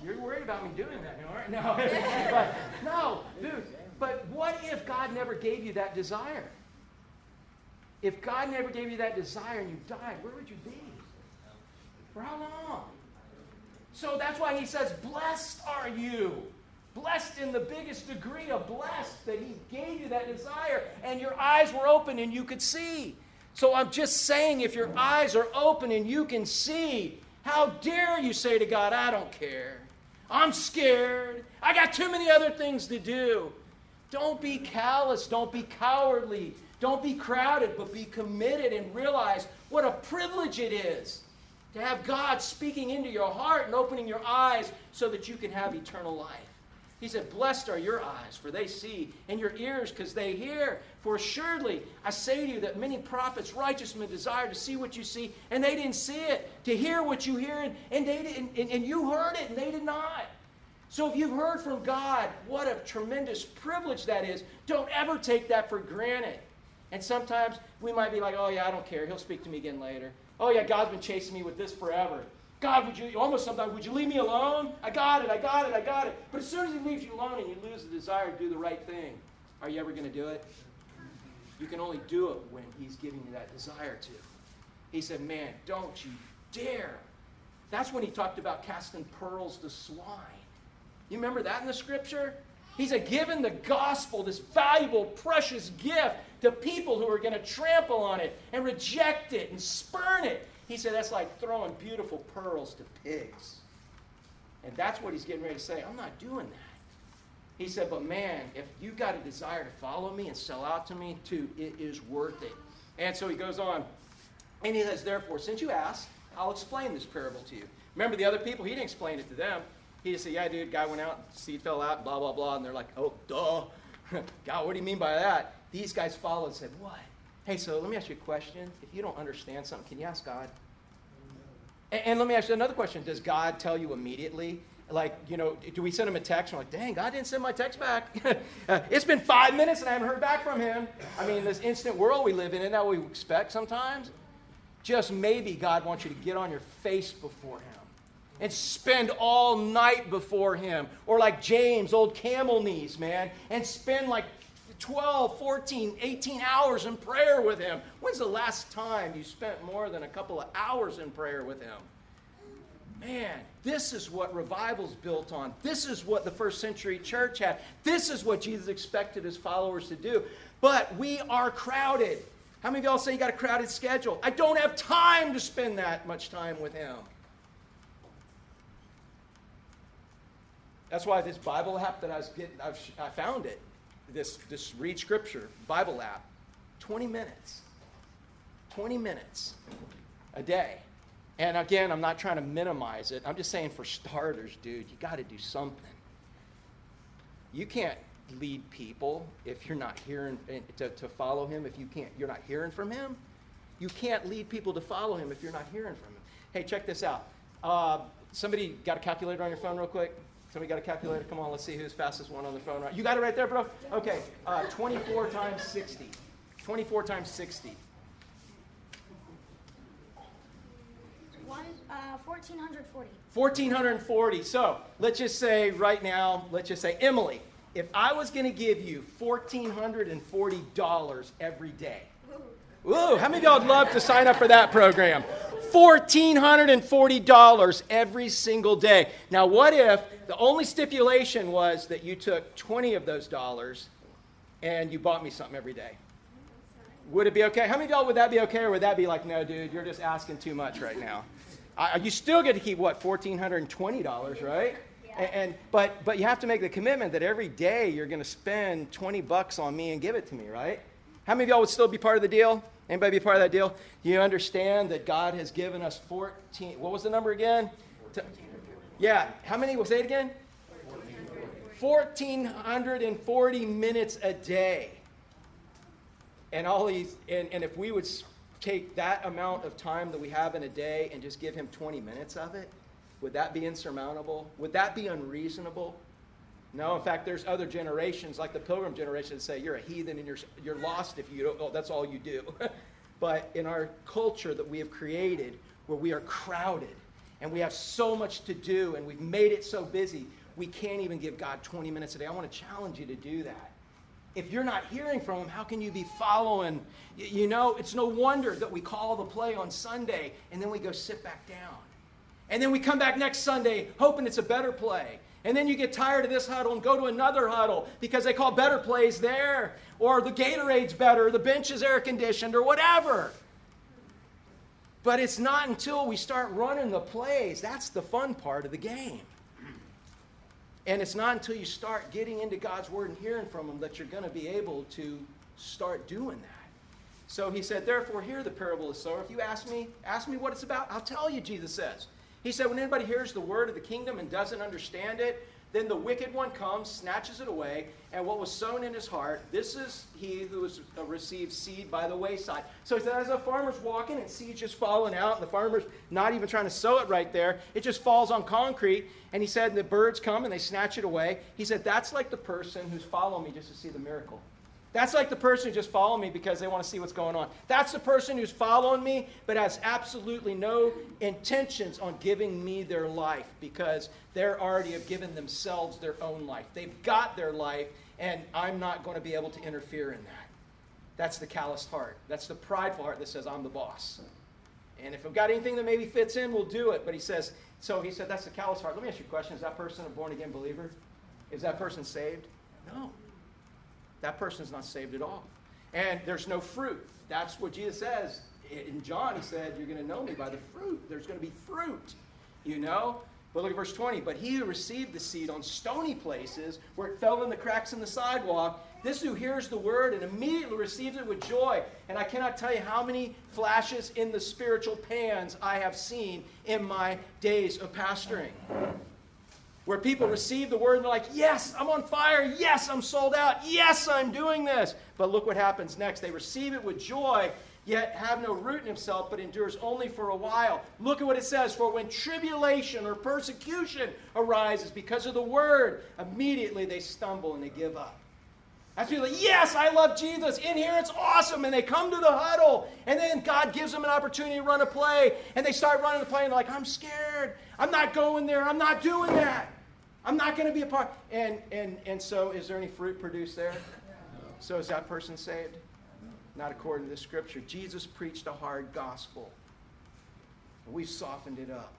You're worried about me doing that, you know, right? <laughs> No, but, no, dude. But what if God never gave you that desire? If God never gave you that desire and you died, where would you be? For how long? So that's why he says, Blessed are you. Blessed in the biggest degree of blessed that he gave you that desire and your eyes were open and you could see. So I'm just saying, if your eyes are open and you can see, how dare you say to God, I don't care. I'm scared. I got too many other things to do. Don't be callous. Don't be cowardly. Don't be crowded, but be committed and realize what a privilege it is to have God speaking into your heart and opening your eyes so that you can have eternal life. He said, Blessed are your eyes, for they see, and your ears, because they hear. For assuredly, I say to you that many prophets, righteous men, desire to see what you see, and they didn't see it, to hear what you hear, and, and, they did, and, and you heard it, and they did not. So if you've heard from God, what a tremendous privilege that is. Don't ever take that for granted. And sometimes we might be like, oh, yeah, I don't care. He'll speak to me again later. Oh, yeah, God's been chasing me with this forever. God, would you, almost sometimes, would you leave me alone? I got it, I got it, I got it. But as soon as He leaves you alone and you lose the desire to do the right thing, are you ever going to do it? You can only do it when He's giving you that desire to. He said, man, don't you dare. That's when He talked about casting pearls to swine. You remember that in the scripture? He said, Given the gospel, this valuable, precious gift, to people who are going to trample on it and reject it and spurn it. He said that's like throwing beautiful pearls to pigs. And that's what he's getting ready to say. I'm not doing that. He said, but man, if you've got a desire to follow me and sell out to me too, it is worth it. And so he goes on. And he says, therefore, since you asked, I'll explain this parable to you. Remember the other people? He didn't explain it to them. He just said, yeah, dude, guy went out, seed fell out, blah, blah, blah. And they're like, oh, duh. <laughs> God, what do you mean by that? These guys followed and said, what? Hey, so let me ask you a question. If you don't understand something, can you ask God? And, and let me ask you another question. Does God tell you immediately? Like, you know, do we send him a text? I'm like, dang, God didn't send my text back. <laughs> it's been five minutes and I haven't heard back from him. I mean, this instant world we live in, isn't that what we expect sometimes? Just maybe God wants you to get on your face before him and spend all night before him. Or like James, old camel knees, man, and spend like 12, 14, 18 hours in prayer with Him. When's the last time you spent more than a couple of hours in prayer with Him? Man, this is what revival's built on. This is what the first century church had. This is what Jesus expected his followers to do. But we are crowded. How many of y'all say you got a crowded schedule? I don't have time to spend that much time with him. That's why this Bible app that I was getting, I've, I found it this, this Read Scripture Bible app 20 minutes. 20 minutes a day. And again, I'm not trying to minimize it. I'm just saying, for starters, dude, you got to do something. You can't lead people if you're not hearing eh, to, to follow him if you can't you're not hearing from him you can't lead people to follow him if you're not hearing from him hey check this out uh, somebody got a calculator on your phone real quick Somebody got a calculator? Come on, let's see who's fastest one on the phone. Right? You got it right there, bro? Okay, uh, 24 times 60. 24 times 60. One, uh, 1440. 1440. So let's just say right now, let's just say, Emily, if I was going to give you $1,440 every day, Ooh, how many of y'all would love to sign up for that program? $1,440 every single day. Now, what if the only stipulation was that you took 20 of those dollars and you bought me something every day? Would it be okay? How many of y'all would that be okay, or would that be like, no, dude, you're just asking too much right now? I, you still get to keep what, $1,420, right? Yeah. And, and, but but you have to make the commitment that every day you're going to spend 20 bucks on me and give it to me, right? How many of y'all would still be part of the deal? Anybody be part of that deal? You understand that God has given us 14, what was the number again? Yeah, how many? Say it again. 1,440 minutes a day. And all these, and, and if we would take that amount of time that we have in a day and just give him 20 minutes of it, would that be insurmountable? Would that be unreasonable? No, in fact, there's other generations, like the pilgrim generation, that say you're a heathen and you're, you're lost if you don't, oh, that's all you do. <laughs> but in our culture that we have created, where we are crowded and we have so much to do and we've made it so busy, we can't even give God 20 minutes a day. I want to challenge you to do that. if you're not hearing from him, how can you be following? You know, it's no wonder that we call the play on Sunday and then we go sit back down. And then we come back next Sunday hoping it's a better play. And then you get tired of this huddle and go to another huddle because they call better plays there, or the Gatorade's better, the bench is air conditioned, or whatever. But it's not until we start running the plays that's the fun part of the game. And it's not until you start getting into God's word and hearing from Him that you're going to be able to start doing that. So he said, Therefore, hear the parable of the sower. If you ask me, ask me what it's about, I'll tell you, Jesus says. He said, When anybody hears the word of the kingdom and doesn't understand it, then the wicked one comes, snatches it away, and what was sown in his heart, this is he who has uh, received seed by the wayside. So he said, as a farmer's walking and seed's just falling out, and the farmer's not even trying to sow it right there, it just falls on concrete. And he said, and the birds come and they snatch it away. He said, that's like the person who's following me just to see the miracle. That's like the person who just followed me because they want to see what's going on. That's the person who's following me but has absolutely no intentions on giving me their life because they're already have given themselves their own life. They've got their life, and I'm not going to be able to interfere in that. That's the calloused heart. That's the prideful heart that says, I'm the boss. And if I've got anything that maybe fits in, we'll do it. But he says, so he said, that's the callous heart. Let me ask you a question. Is that person a born again believer? Is that person saved? No that person's not saved at all. And there's no fruit. That's what Jesus says. In John, he said, You're going to know me by the fruit. There's going to be fruit, you know? But look at verse 20. But he who received the seed on stony places, where it fell in the cracks in the sidewalk, this who hears the word and immediately receives it with joy. And I cannot tell you how many flashes in the spiritual pans I have seen in my days of pastoring where people receive the word and they're like, Yes, I'm on fire. Yes, I'm sold out. Yes, I'm doing this. But look what happens next. They receive it with joy, yet have no root in himself, but endures only for a while. Look at what it says For when tribulation or persecution arises because of the word, immediately they stumble and they give up. That's people like, yes, I love Jesus. In here, it's awesome. And they come to the huddle, and then God gives them an opportunity to run a play, and they start running the play, and they're like, I'm scared. I'm not going there. I'm not doing that. I'm not going to be a part. And, and, and so, is there any fruit produced there? So, is that person saved? Not according to the scripture. Jesus preached a hard gospel. We've softened it up.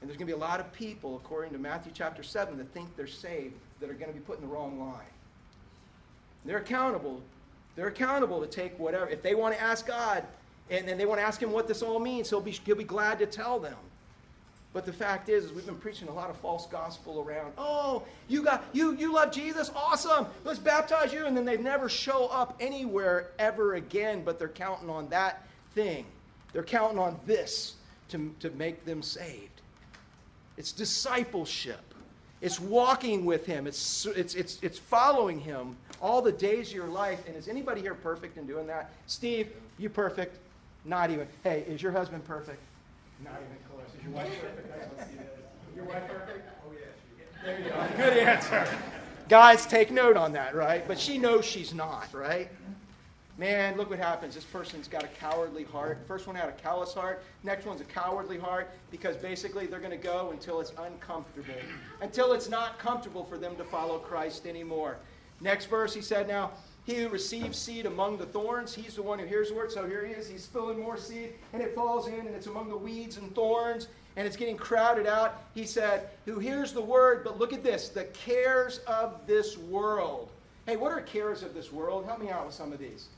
And there's going to be a lot of people, according to Matthew chapter 7, that think they're saved, that are going to be put in the wrong line. They're accountable. They're accountable to take whatever. If they want to ask God, and then they want to ask Him what this all means, He'll be, he'll be glad to tell them. But the fact is, is we've been preaching a lot of false gospel around. Oh, you got you you love Jesus, awesome. Let's baptize you, and then they never show up anywhere ever again. But they're counting on that thing. They're counting on this to, to make them saved. It's discipleship. It's walking with him. It's, it's, it's, it's following him all the days of your life. And is anybody here perfect in doing that? Steve, you perfect? Not even. Hey, is your husband perfect? Not even close. Is your wife perfect? Your wife perfect? Oh, yeah. There you go. Good answer. Guys, take note on that, right? But she knows she's not, right? Man, look what happens. This person's got a cowardly heart. First one had a callous heart. Next one's a cowardly heart because basically they're going to go until it's uncomfortable, until it's not comfortable for them to follow Christ anymore. Next verse, he said, Now, he who receives seed among the thorns, he's the one who hears the word. So here he is, he's spilling more seed, and it falls in, and it's among the weeds and thorns, and it's getting crowded out. He said, Who hears the word, but look at this the cares of this world. Hey, what are cares of this world? Help me out with some of these.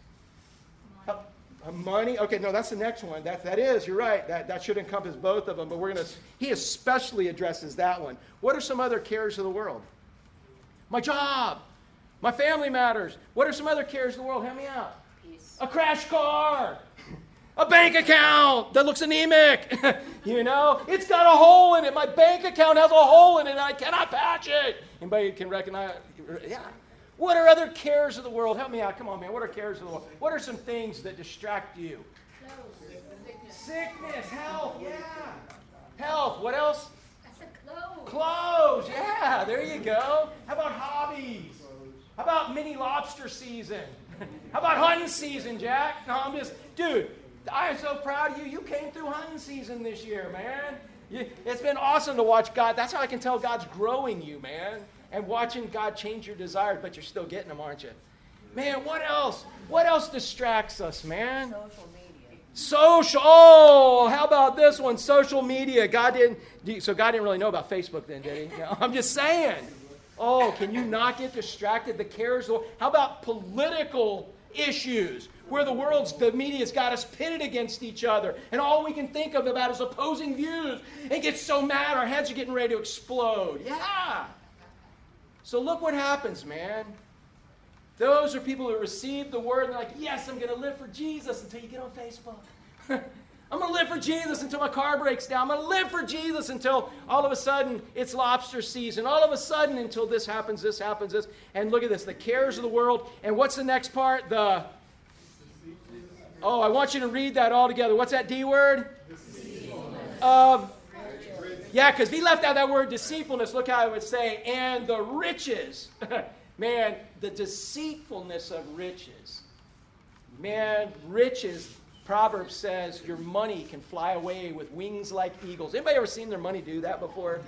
Money. Uh, money? Okay, no, that's the next one. That, that is, you're right. That, that should encompass both of them, but we're going to, he especially addresses that one. What are some other cares of the world? My job. My family matters. What are some other cares of the world? Help me out. Peace. A crash car. A bank account that looks anemic. <laughs> you know, it's got a hole in it. My bank account has a hole in it. I cannot patch it. Anybody can recognize? Yeah. What are other cares of the world? Help me out. Come on, man. What are cares of the world? What are some things that distract you? Sickness, Sickness, health, yeah. Health. What else? I said clothes. Clothes, yeah. There you go. How about hobbies? How about mini lobster season? <laughs> How about hunting season, Jack? No, I'm just, dude, I am so proud of you. You came through hunting season this year, man. It's been awesome to watch God. That's how I can tell God's growing you, man, and watching God change your desires, but you're still getting them, aren't you? Man, what else? What else distracts us, man? Social media. Social. Oh, how about this one? Social media. God didn't. So God didn't really know about Facebook then, did he? No, I'm just saying. Oh, can you not get distracted? The cares. of How about political issues? Where the world's, the media's got us pitted against each other, and all we can think of about is opposing views, and get so mad our heads are getting ready to explode. Yeah. So look what happens, man. Those are people who receive the word and they're like, yes, I'm going to live for Jesus until you get on Facebook. <laughs> I'm going to live Jesus until my car breaks down. I'm going to live for Jesus until all of a sudden it's lobster season. All of a sudden until this happens, this happens, this. And look at this the cares of the world. And what's the next part? The. Oh, I want you to read that all together. What's that D word? Of. Yeah, because he left out that word deceitfulness, look how I would say, and the riches. <laughs> Man, the deceitfulness of riches. Man, riches, Proverbs says your money can fly away with wings like eagles. Anybody ever seen their money do that before?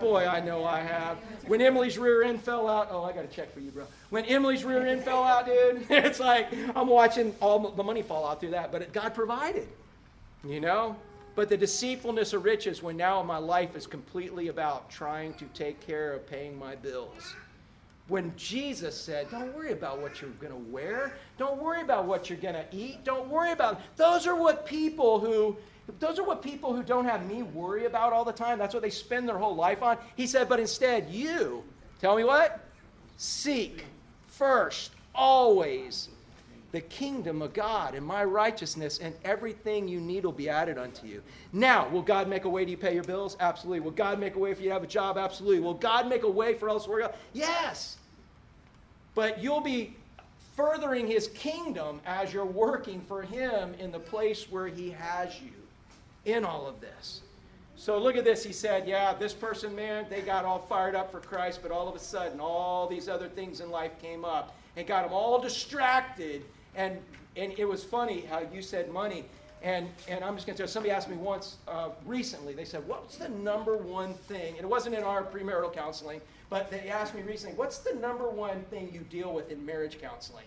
Boy, I know I have. When Emily's rear end fell out, oh, I got to check for you, bro. When Emily's rear end fell out, dude, <laughs> it's like I'm watching all the money fall out through that, but it, God provided, you know? But the deceitfulness of riches, when now my life is completely about trying to take care of paying my bills when Jesus said, Don't worry about what you're going to wear. Don't worry about what you're going to eat. Don't worry about those are what people who those are what people who don't have me worry about all the time. That's what they spend their whole life on. He said, but instead, you, tell me what? Seek first, always, the kingdom of God and my righteousness, and everything you need will be added unto you. Now, will God make a way to you pay your bills? Absolutely. Will God make a way for you to have a job? Absolutely. Will God make a way for us to work? Out? Yes. But you'll be furthering his kingdom as you're working for him in the place where he has you in all of this. So look at this. He said, Yeah, this person, man, they got all fired up for Christ, but all of a sudden, all these other things in life came up and got them all distracted. And, and it was funny how you said money. And, and I'm just going to tell you, somebody asked me once uh, recently, they said, What's the number one thing? And it wasn't in our premarital counseling, but they asked me recently, what's the number one thing you deal with in marriage counseling?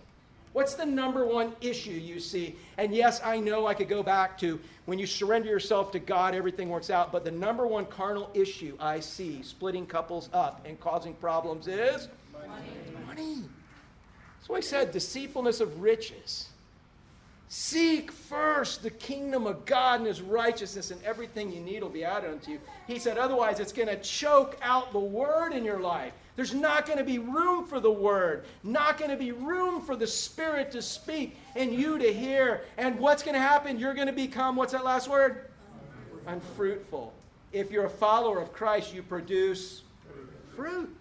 What's the number one issue you see? And yes, I know I could go back to when you surrender yourself to God, everything works out. But the number one carnal issue I see splitting couples up and causing problems is money. money. That's why I said deceitfulness of riches. Seek first the kingdom of God and his righteousness, and everything you need will be added unto you. He said, otherwise, it's going to choke out the word in your life. There's not going to be room for the word, not going to be room for the Spirit to speak and you to hear. And what's going to happen? You're going to become, what's that last word? Unfruitful. If you're a follower of Christ, you produce fruit.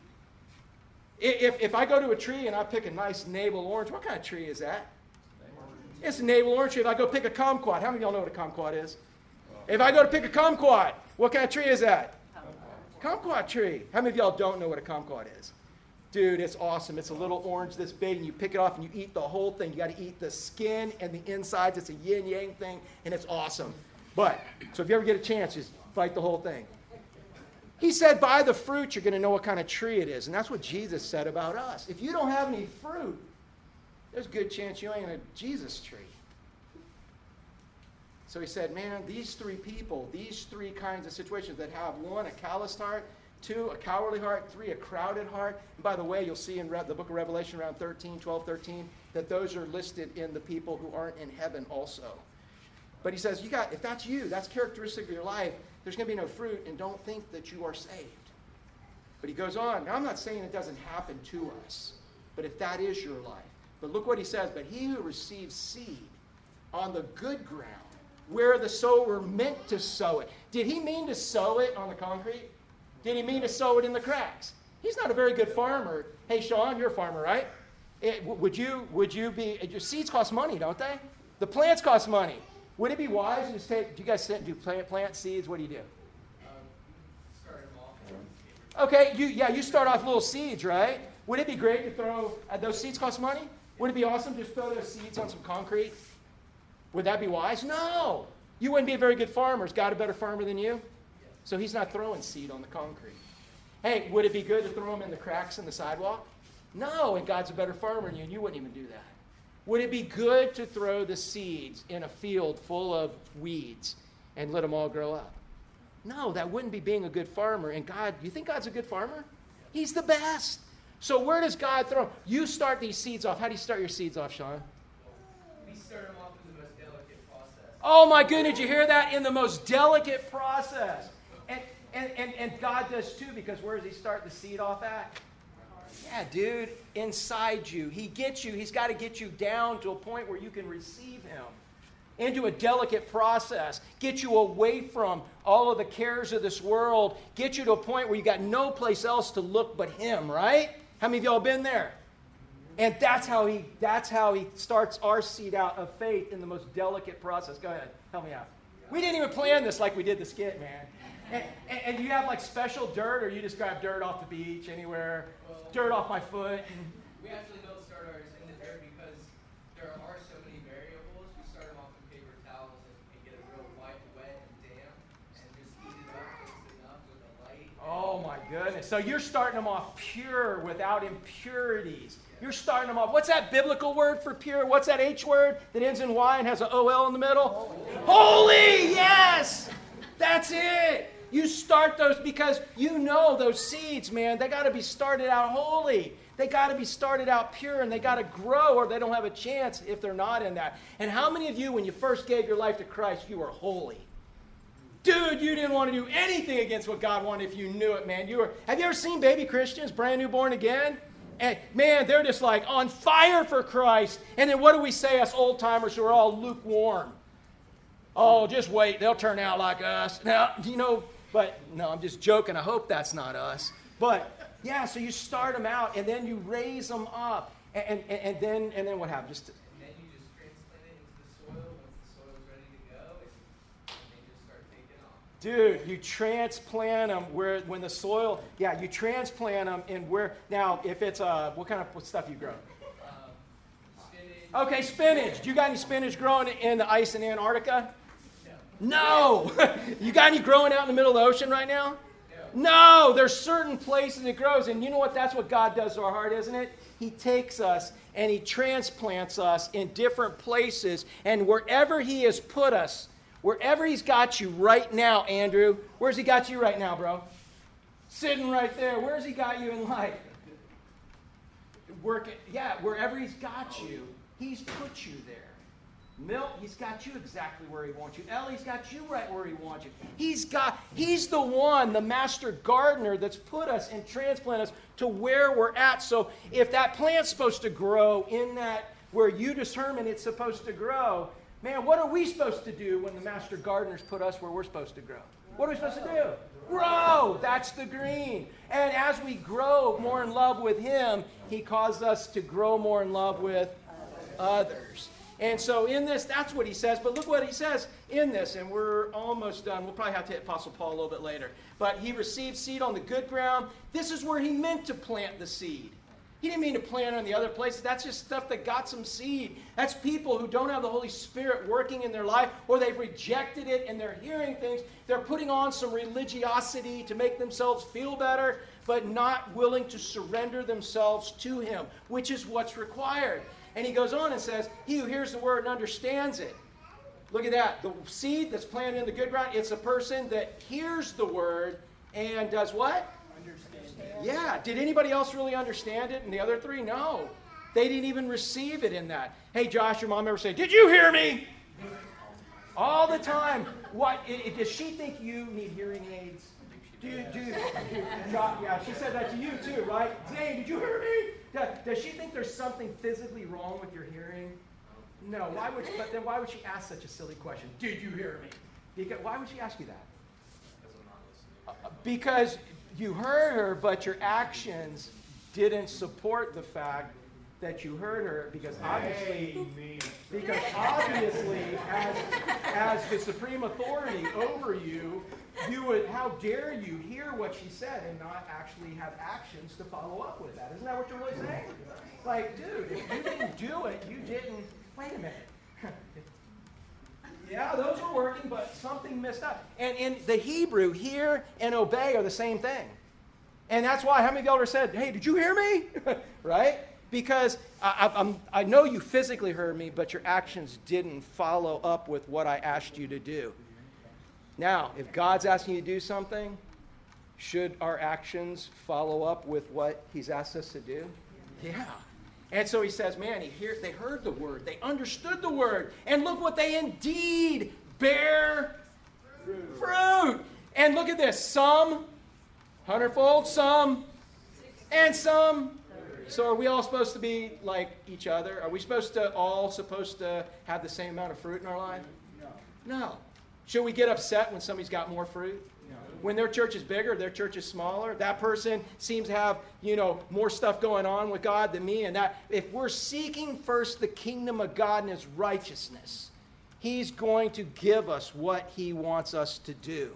If, if I go to a tree and I pick a nice navel orange, what kind of tree is that? It's a navel orange tree. If I go pick a kumquat, how many of y'all know what a kumquat is? If I go to pick a kumquat, what kind of tree is that? Kumquat tree. How many of y'all don't know what a kumquat is? Dude, it's awesome. It's a little orange this big, and you pick it off and you eat the whole thing. You got to eat the skin and the insides. It's a yin yang thing, and it's awesome. But, so if you ever get a chance, just bite the whole thing. He said, by the fruit, you're going to know what kind of tree it is. And that's what Jesus said about us. If you don't have any fruit, there's a good chance you ain't a Jesus tree. So he said, Man, these three people, these three kinds of situations that have one, a calloused heart, two, a cowardly heart, three, a crowded heart. And by the way, you'll see in the book of Revelation around 13, 12, 13, that those are listed in the people who aren't in heaven also. But he says, you got, if that's you, that's characteristic of your life, there's going to be no fruit, and don't think that you are saved. But he goes on. Now, I'm not saying it doesn't happen to us, but if that is your life, but look what he says. But he who receives seed on the good ground, where the sower meant to sow it. Did he mean to sow it on the concrete? Did he mean to sow it in the cracks? He's not a very good farmer. Hey, Sean, you're a farmer, right? It, would you would you be? Your seeds cost money, don't they? The plants cost money. Would it be wise to just take? Do you guys sit, do plant plant seeds? What do you do? Okay, you yeah, you start off little seeds, right? Would it be great to throw? Uh, those seeds cost money. Would it be awesome to just throw those seeds on some concrete? Would that be wise? No. You wouldn't be a very good farmer. Is God a better farmer than you? So he's not throwing seed on the concrete. Hey, would it be good to throw them in the cracks in the sidewalk? No, and God's a better farmer than you, and you wouldn't even do that. Would it be good to throw the seeds in a field full of weeds and let them all grow up? No, that wouldn't be being a good farmer. And God, you think God's a good farmer? He's the best. So where does God throw? You start these seeds off. How do you start your seeds off, Sean? We start them off in the most delicate process. Oh my goodness, you hear that? In the most delicate process. And, and, and, and God does too, because where does He start the seed off at? Yeah, dude, inside you. He gets you, He's got to get you down to a point where you can receive Him. Into a delicate process, get you away from all of the cares of this world, get you to a point where you got no place else to look but Him, right? How many of y'all been there? And that's how he that's how he starts our seed out of faith in the most delicate process. Go ahead, help me out. We didn't even plan this like we did the skit, man. And, and, and you have like special dirt, or you just grab dirt off the beach anywhere, dirt off my foot. We actually don't start ours in the dirt because there are so many variables. We start them off in paper towels and, and get it real white, wet, and damp, and just heat it up just enough with a light. Oh my goodness! So you're starting them off pure, without impurities. You're starting them off. What's that biblical word for pure? What's that H word that ends in Y and has an OL in the middle? Holy, yes! That's it. You start those because you know those seeds, man, they got to be started out holy. They got to be started out pure and they got to grow or they don't have a chance if they're not in that. And how many of you, when you first gave your life to Christ, you were holy? Dude, you didn't want to do anything against what God wanted if you knew it, man. You were Have you ever seen baby Christians, brand new born again? And man, they're just like on fire for Christ. And then what do we say, us old timers who are all lukewarm? Oh, just wait, they'll turn out like us. Now, you know, but no, I'm just joking. I hope that's not us. But yeah, so you start them out and then you raise them up. And, and, and then and then what happens? Just transplant it into the soil once the soil's ready to go, and, and they just start taking off. Dude, you transplant them where when the soil, yeah, you transplant them and where now if it's uh what kind of stuff you grow? Spinach. Okay, spinach. Do you got any spinach growing in the ice in Antarctica? No. <laughs> you got any growing out in the middle of the ocean right now? No, there's certain places it grows, and you know what? That's what God does to our heart, isn't it? He takes us and He transplants us in different places, and wherever He has put us, wherever He's got you right now, Andrew, where's He got you right now, bro? Sitting right there. Where's He got you in life? Working, yeah, wherever He's got you, He's put you there. Milt, he's got you exactly where he wants you. Ellie's got you right where he wants you. He's got he's the one, the master gardener that's put us and transplanted us to where we're at. So if that plant's supposed to grow in that where you determine it's supposed to grow, man, what are we supposed to do when the master gardener's put us where we're supposed to grow? What are we supposed to do? Grow. That's the green. And as we grow more in love with him, he causes us to grow more in love with others. And so in this, that's what he says. But look what he says in this, and we're almost done. We'll probably have to hit Apostle Paul a little bit later. But he received seed on the good ground. This is where he meant to plant the seed. He didn't mean to plant on the other places. That's just stuff that got some seed. That's people who don't have the Holy Spirit working in their life, or they've rejected it and they're hearing things. They're putting on some religiosity to make themselves feel better, but not willing to surrender themselves to Him, which is what's required. And he goes on and says, He who hears the word and understands it. Look at that. The seed that's planted in the good ground, it's a person that hears the word and does what? Yeah. Did anybody else really understand it? And the other three? No. They didn't even receive it in that. Hey, Josh, your mom ever say, Did you hear me? All the time. What? i- i- does she think you need hearing aids? Do you, do you, yeah, she said that to you too, right? Zane, did you hear me? Does, does she think there's something physically wrong with your hearing? No. Why would? She, but then why would she ask such a silly question? Did you hear me? Because why would she ask you that? Because you heard her, but your actions didn't support the fact that you heard her. Because obviously, Amen. because obviously, as as the supreme authority over you, you would. How dare you hear what she said and not actually have actions to follow up with that? Isn't that what you're really saying? Like, dude, if you didn't do it, you didn't. Wait a minute. <laughs> Yeah, those were working, but something messed up. And in the Hebrew, hear and obey are the same thing. And that's why, how many of y'all ever said, hey, did you hear me? <laughs> right? Because I, I know you physically heard me, but your actions didn't follow up with what I asked you to do. Now, if God's asking you to do something, should our actions follow up with what He's asked us to do? Yeah. And so he says, man, he hear, they heard the word, they understood the word, and look what they indeed bear fruit. fruit. And look at this some hundredfold, some, and some. So are we all supposed to be like each other? Are we supposed to all supposed to have the same amount of fruit in our life? No. No. Should we get upset when somebody's got more fruit? When their church is bigger, their church is smaller. That person seems to have, you know, more stuff going on with God than me. And that if we're seeking first the kingdom of God and his righteousness, he's going to give us what he wants us to do.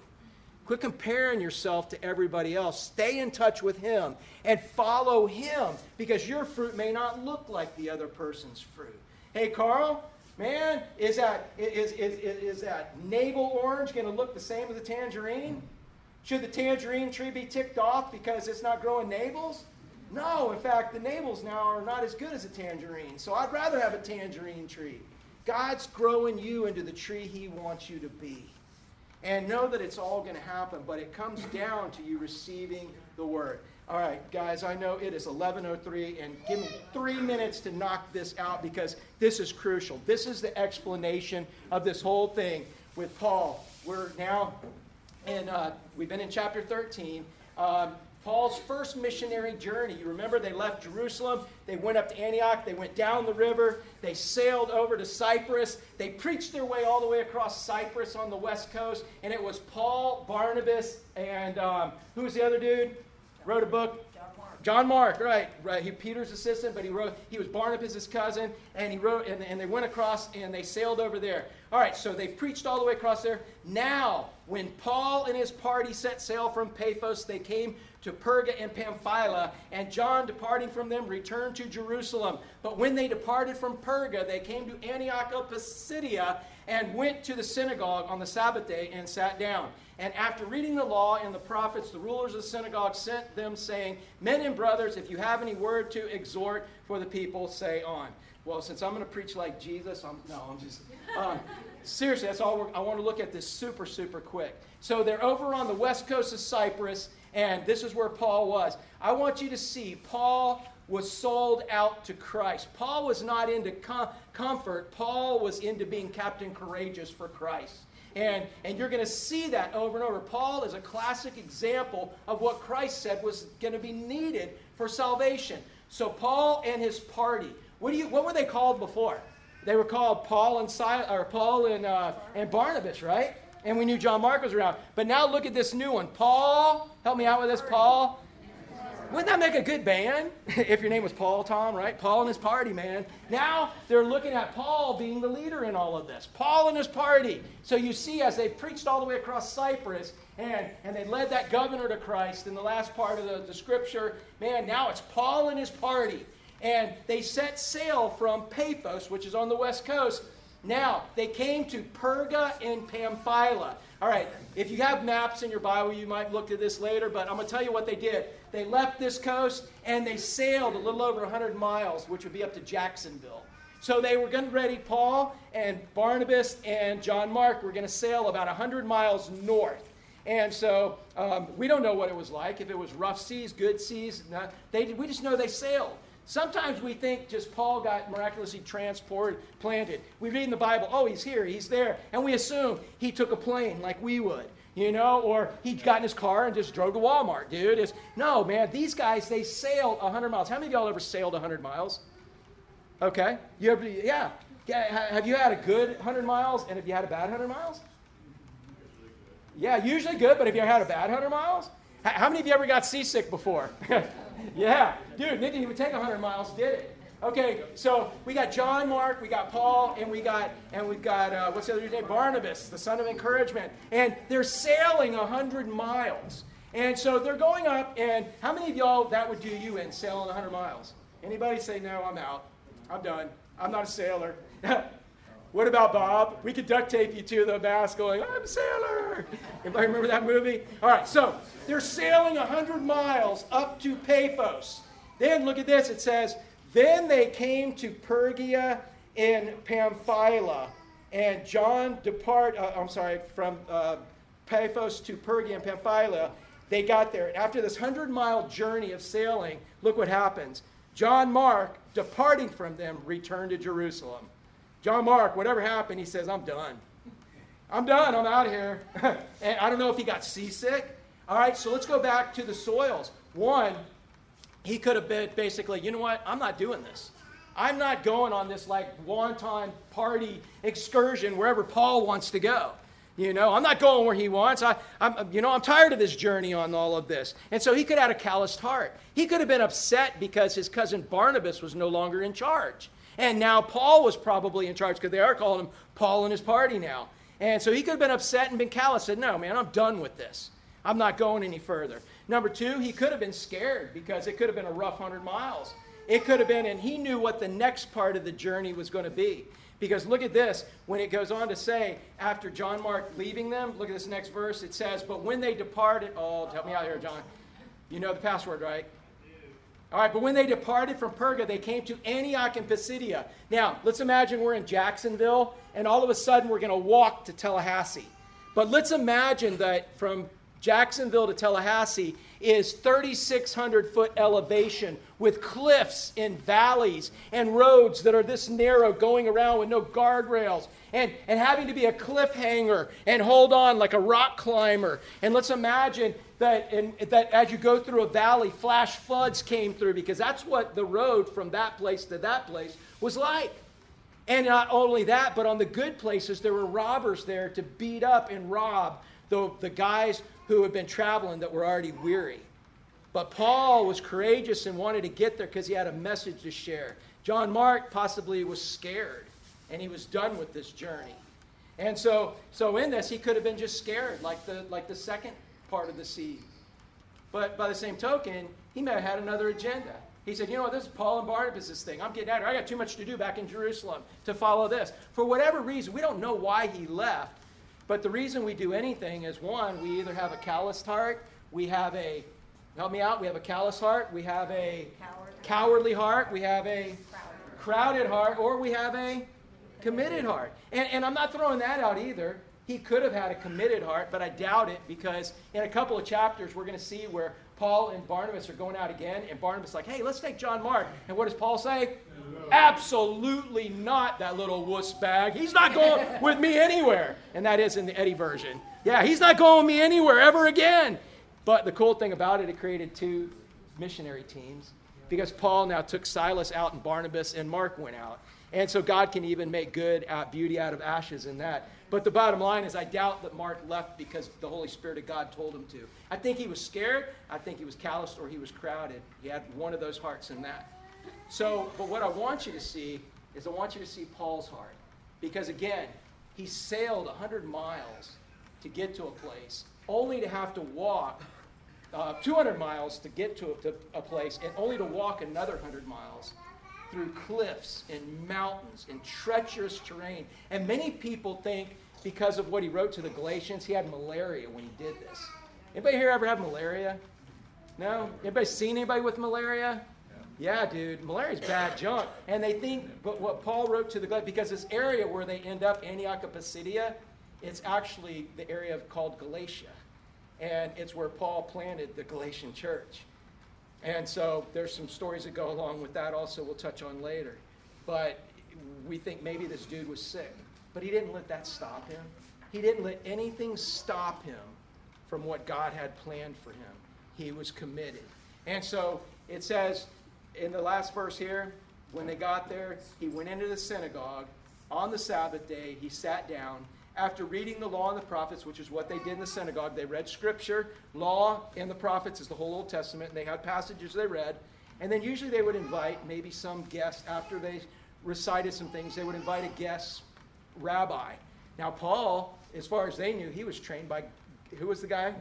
Quit comparing yourself to everybody else. Stay in touch with him and follow him because your fruit may not look like the other person's fruit. Hey, Carl, man, is that, is, is, is, is that navel orange going to look the same as a tangerine? Should the tangerine tree be ticked off because it's not growing navels? No, in fact, the navels now are not as good as a tangerine. So I'd rather have a tangerine tree. God's growing you into the tree He wants you to be. And know that it's all going to happen, but it comes down to you receiving the word. All right, guys, I know it is 11:03 and give me 3 minutes to knock this out because this is crucial. This is the explanation of this whole thing with Paul. We're now and uh, we've been in chapter 13. Um, Paul's first missionary journey. You remember they left Jerusalem, they went up to Antioch, they went down the river, they sailed over to Cyprus, they preached their way all the way across Cyprus on the west coast, and it was Paul, Barnabas, and um, who was the other dude? Wrote a book. John Mark, right, right. He Peter's assistant, but he wrote. He was Barnabas' cousin, and he wrote, and, and they went across and they sailed over there. All right, so they preached all the way across there. Now, when Paul and his party set sail from Paphos, they came to Perga and Pamphylia, and John, departing from them, returned to Jerusalem. But when they departed from Perga, they came to Antioch of Pisidia and went to the synagogue on the Sabbath day and sat down. And after reading the law and the prophets, the rulers of the synagogue sent them, saying, Men and brothers, if you have any word to exhort for the people, say on. Well, since I'm going to preach like Jesus, I'm, no, I'm just. Um, seriously, that's all I want to look at this super, super quick. So they're over on the west coast of Cyprus, and this is where Paul was. I want you to see Paul was sold out to Christ. Paul was not into com- comfort, Paul was into being Captain Courageous for Christ. And, and you're going to see that over and over. Paul is a classic example of what Christ said was going to be needed for salvation. So Paul and his party, what, do you, what were they called before? They were called Paul and Silas, or Paul and, uh, and Barnabas, right? And we knew John Mark was around. But now look at this new one. Paul, help me out with this, Paul wouldn't that make a good band <laughs> if your name was Paul Tom, right? Paul and his party, man. Now they're looking at Paul being the leader in all of this. Paul and his party. So you see, as they preached all the way across Cyprus and, and they led that governor to Christ in the last part of the, the scripture, man, now it's Paul and his party. And they set sail from Paphos, which is on the west coast. Now, they came to Perga and Pamphylia. All right, if you have maps in your Bible, you might look at this later, but I'm going to tell you what they did. They left this coast and they sailed a little over 100 miles, which would be up to Jacksonville. So they were getting ready. Paul and Barnabas and John Mark were going to sail about 100 miles north. And so um, we don't know what it was like, if it was rough seas, good seas. Not, they, we just know they sailed. Sometimes we think just Paul got miraculously transported, planted. We read in the Bible, oh, he's here, he's there, and we assume he took a plane like we would, you know, or he got in his car and just drove to Walmart, dude. It's, no, man, these guys, they sailed 100 miles. How many of y'all ever sailed 100 miles? Okay. You ever, yeah. Have you had a good 100 miles, and have you had a bad 100 miles? Yeah, usually good, but have you had a bad 100 miles? How many of you ever got seasick before? <laughs> <laughs> yeah, dude, didn't even take 100 miles, did it? Okay, so we got John Mark, we got Paul, and we got and we've got uh, what's the other name? Barnabas, the son of encouragement, and they're sailing 100 miles. And so they're going up, and how many of y'all that would do you in sailing 100 miles? Anybody say no? I'm out. I'm done. I'm not a sailor. <laughs> What about Bob? We could duct tape you to the mast going, I'm a sailor. Anybody remember that movie? All right, so they're sailing 100 miles up to Paphos. Then look at this. It says, Then they came to Pergia in Pamphylia. And John depart, uh, I'm sorry, from uh, Paphos to Pergia in Pamphylia. They got there. After this 100 mile journey of sailing, look what happens. John Mark, departing from them, returned to Jerusalem. John Mark, whatever happened, he says, I'm done. I'm done. I'm out of here. <laughs> and I don't know if he got seasick. All right, so let's go back to the soils. One, he could have been basically, you know what? I'm not doing this. I'm not going on this like one-time party excursion wherever Paul wants to go. You know, I'm not going where he wants. I, am you know, I'm tired of this journey on all of this. And so he could have had a calloused heart. He could have been upset because his cousin Barnabas was no longer in charge. And now Paul was probably in charge because they are calling him Paul and his party now. And so he could have been upset and been callous. Said, "No, man, I'm done with this. I'm not going any further." Number two, he could have been scared because it could have been a rough hundred miles. It could have been, and he knew what the next part of the journey was going to be. Because look at this, when it goes on to say, after John Mark leaving them, look at this next verse. It says, But when they departed, oh, help me out here, John. You know the password, right? All right, but when they departed from Perga, they came to Antioch and Pisidia. Now, let's imagine we're in Jacksonville, and all of a sudden we're going to walk to Tallahassee. But let's imagine that from Jacksonville to Tallahassee is 3,600 foot elevation with cliffs and valleys and roads that are this narrow going around with no guardrails and, and having to be a cliffhanger and hold on like a rock climber. And let's imagine that, in, that as you go through a valley, flash floods came through because that's what the road from that place to that place was like. And not only that, but on the good places, there were robbers there to beat up and rob the, the guys who had been traveling that were already weary. But Paul was courageous and wanted to get there because he had a message to share. John Mark possibly was scared and he was done with this journey. And so, so in this, he could have been just scared, like the, like the second part of the seed. But by the same token, he may have had another agenda. He said, You know what? This is Paul and Barnabas' thing. I'm getting out of here. I got too much to do back in Jerusalem to follow this. For whatever reason, we don't know why he left. But the reason we do anything is one, we either have a calloused heart, we have a, help me out, we have a callous heart, we have a cowardly, cowardly heart, we have a crowded heart, or we have a committed heart. And, and I'm not throwing that out either. He could have had a committed heart, but I doubt it because in a couple of chapters we're going to see where Paul and Barnabas are going out again, and Barnabas is like, hey, let's take John Mark. And what does Paul say? Absolutely not, that little wuss bag. He's not going with me anywhere. And that is in the Eddie version. Yeah, he's not going with me anywhere ever again. But the cool thing about it, it created two missionary teams because Paul now took Silas out and Barnabas and Mark went out. And so God can even make good out, beauty out of ashes in that. But the bottom line is, I doubt that Mark left because the Holy Spirit of God told him to. I think he was scared, I think he was calloused, or he was crowded. He had one of those hearts in that. So, but what I want you to see is I want you to see Paul's heart. Because again, he sailed 100 miles to get to a place, only to have to walk uh, 200 miles to get to a, to a place, and only to walk another 100 miles through cliffs and mountains and treacherous terrain. And many people think because of what he wrote to the Galatians, he had malaria when he did this. Anybody here ever have malaria? No? Anybody seen anybody with malaria? Yeah, dude, malaria's bad junk. And they think, but what Paul wrote to the Galatians, because this area where they end up, Antioch of Pisidia, it's actually the area of, called Galatia. And it's where Paul planted the Galatian church. And so there's some stories that go along with that also we'll touch on later. But we think maybe this dude was sick. But he didn't let that stop him. He didn't let anything stop him from what God had planned for him. He was committed. And so it says in the last verse here, when they got there, he went into the synagogue on the Sabbath day. He sat down after reading the law and the prophets, which is what they did in the synagogue, they read scripture. Law and the prophets is the whole Old Testament, and they had passages they read. And then usually they would invite maybe some guest after they recited some things, they would invite a guest rabbi. Now, Paul, as far as they knew, he was trained by who was the guy?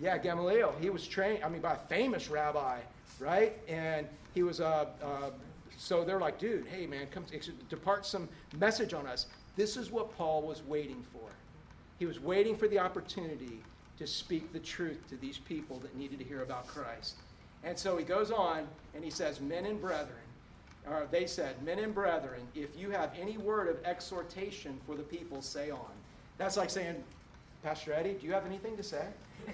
Yeah, Gamaliel. He was trained, I mean, by a famous rabbi, right? And he was a, a so they're like, dude, hey man, come depart some message on us. This is what Paul was waiting for. He was waiting for the opportunity to speak the truth to these people that needed to hear about Christ. And so he goes on and he says, Men and brethren, or they said, Men and brethren, if you have any word of exhortation for the people, say on. That's like saying, Pastor Eddie, do you have anything to say?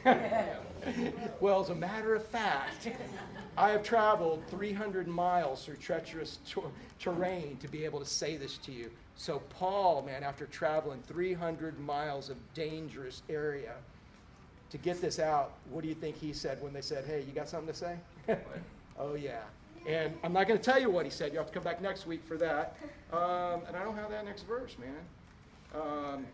<laughs> well, as a matter of fact, I have traveled 300 miles through treacherous ter- terrain to be able to say this to you. So, Paul, man, after traveling 300 miles of dangerous area to get this out, what do you think he said when they said, Hey, you got something to say? <laughs> oh, yeah. And I'm not going to tell you what he said. You'll have to come back next week for that. Um, and I don't have that next verse, man. Um,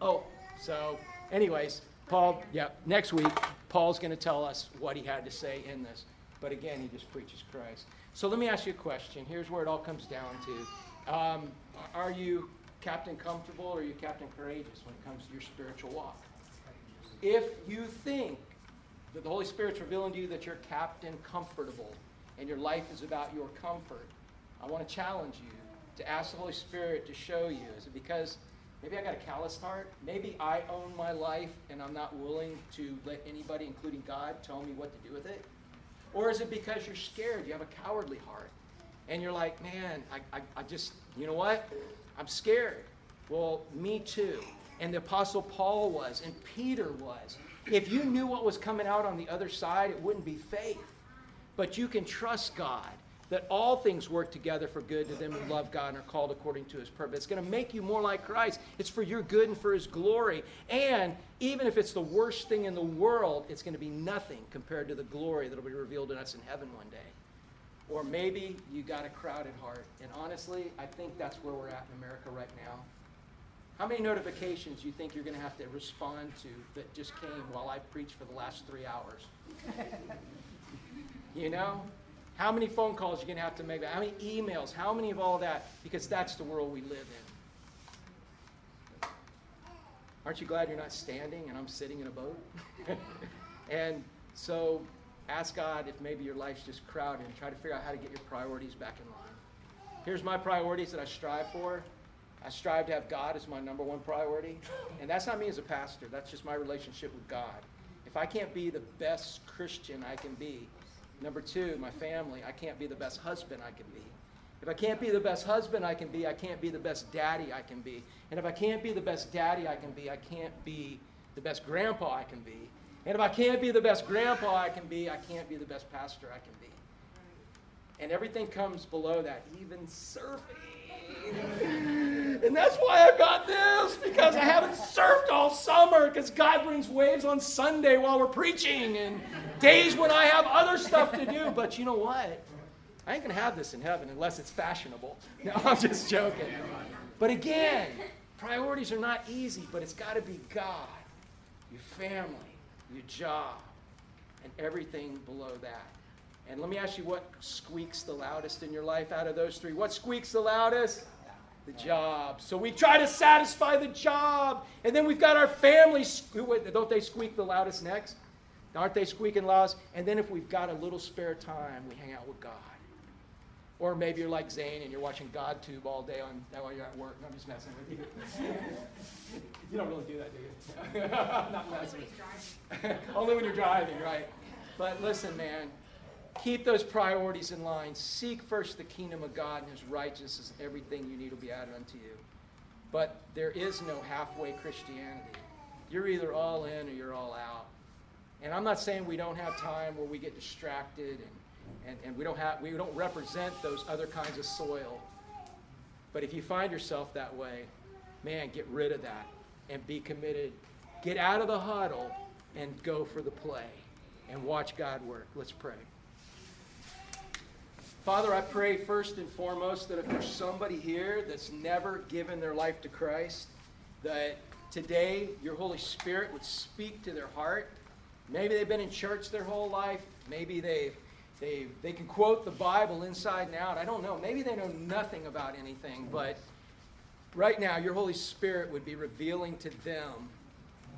oh, so, anyways, Paul, yeah, next week, Paul's going to tell us what he had to say in this. But again, he just preaches Christ. So let me ask you a question. Here's where it all comes down to. Um, are you captain comfortable or are you captain courageous when it comes to your spiritual walk? If you think that the Holy Spirit's revealing to you that you're captain comfortable and your life is about your comfort, I want to challenge you to ask the Holy Spirit to show you. Is it because maybe I got a calloused heart? Maybe I own my life and I'm not willing to let anybody, including God, tell me what to do with it? Or is it because you're scared? You have a cowardly heart. And you're like, man, I, I, I just, you know what? I'm scared. Well, me too. And the Apostle Paul was, and Peter was. If you knew what was coming out on the other side, it wouldn't be faith. But you can trust God that all things work together for good to them who love God and are called according to his purpose. It's going to make you more like Christ. It's for your good and for his glory. And even if it's the worst thing in the world, it's going to be nothing compared to the glory that will be revealed in us in heaven one day. Or maybe you got a crowded heart. And honestly, I think that's where we're at in America right now. How many notifications do you think you're going to have to respond to that just came while I preached for the last three hours? <laughs> you know? How many phone calls you're going to have to make? How many emails? How many of all that? Because that's the world we live in. Aren't you glad you're not standing and I'm sitting in a boat? <laughs> and so ask God if maybe your life's just crowded and try to figure out how to get your priorities back in line. Here's my priorities that I strive for. I strive to have God as my number one priority. And that's not me as a pastor, that's just my relationship with God. If I can't be the best Christian I can be, Number two, my family. I can't be the best husband I can be. If I can't be the best husband I can be, I can't be the best daddy I can be. And if I can't be the best daddy I can be, I can't be the best grandpa I can be. And if I can't be the best grandpa I can be, I can't be the best pastor I can be. And everything comes below that, even surfing. And that's why I've got this, because I haven't surfed all summer, because God brings waves on Sunday while we're preaching, and days when I have other stuff to do. But you know what? I ain't going to have this in heaven unless it's fashionable. <laughs> No, I'm just joking. But again, priorities are not easy, but it's got to be God, your family, your job, and everything below that. And let me ask you what squeaks the loudest in your life out of those three? What squeaks the loudest? The job. So we try to satisfy the job. And then we've got our families. Don't they squeak the loudest next? Aren't they squeaking loudest? And then if we've got a little spare time, we hang out with God. Or maybe you're like Zane and you're watching GodTube all day on that while you're at work. No, I'm just messing with you. <laughs> you don't really do that, do you? <laughs> Not messing. <laughs> Only when you're driving, right? But listen, man, Keep those priorities in line. Seek first the kingdom of God and his righteousness, and everything you need will be added unto you. But there is no halfway Christianity. You're either all in or you're all out. And I'm not saying we don't have time where we get distracted and, and, and we, don't have, we don't represent those other kinds of soil. But if you find yourself that way, man, get rid of that and be committed. Get out of the huddle and go for the play and watch God work. Let's pray. Father, I pray first and foremost that if there's somebody here that's never given their life to Christ, that today your Holy Spirit would speak to their heart. Maybe they've been in church their whole life. Maybe they they they can quote the Bible inside and out. I don't know. Maybe they know nothing about anything, but right now your Holy Spirit would be revealing to them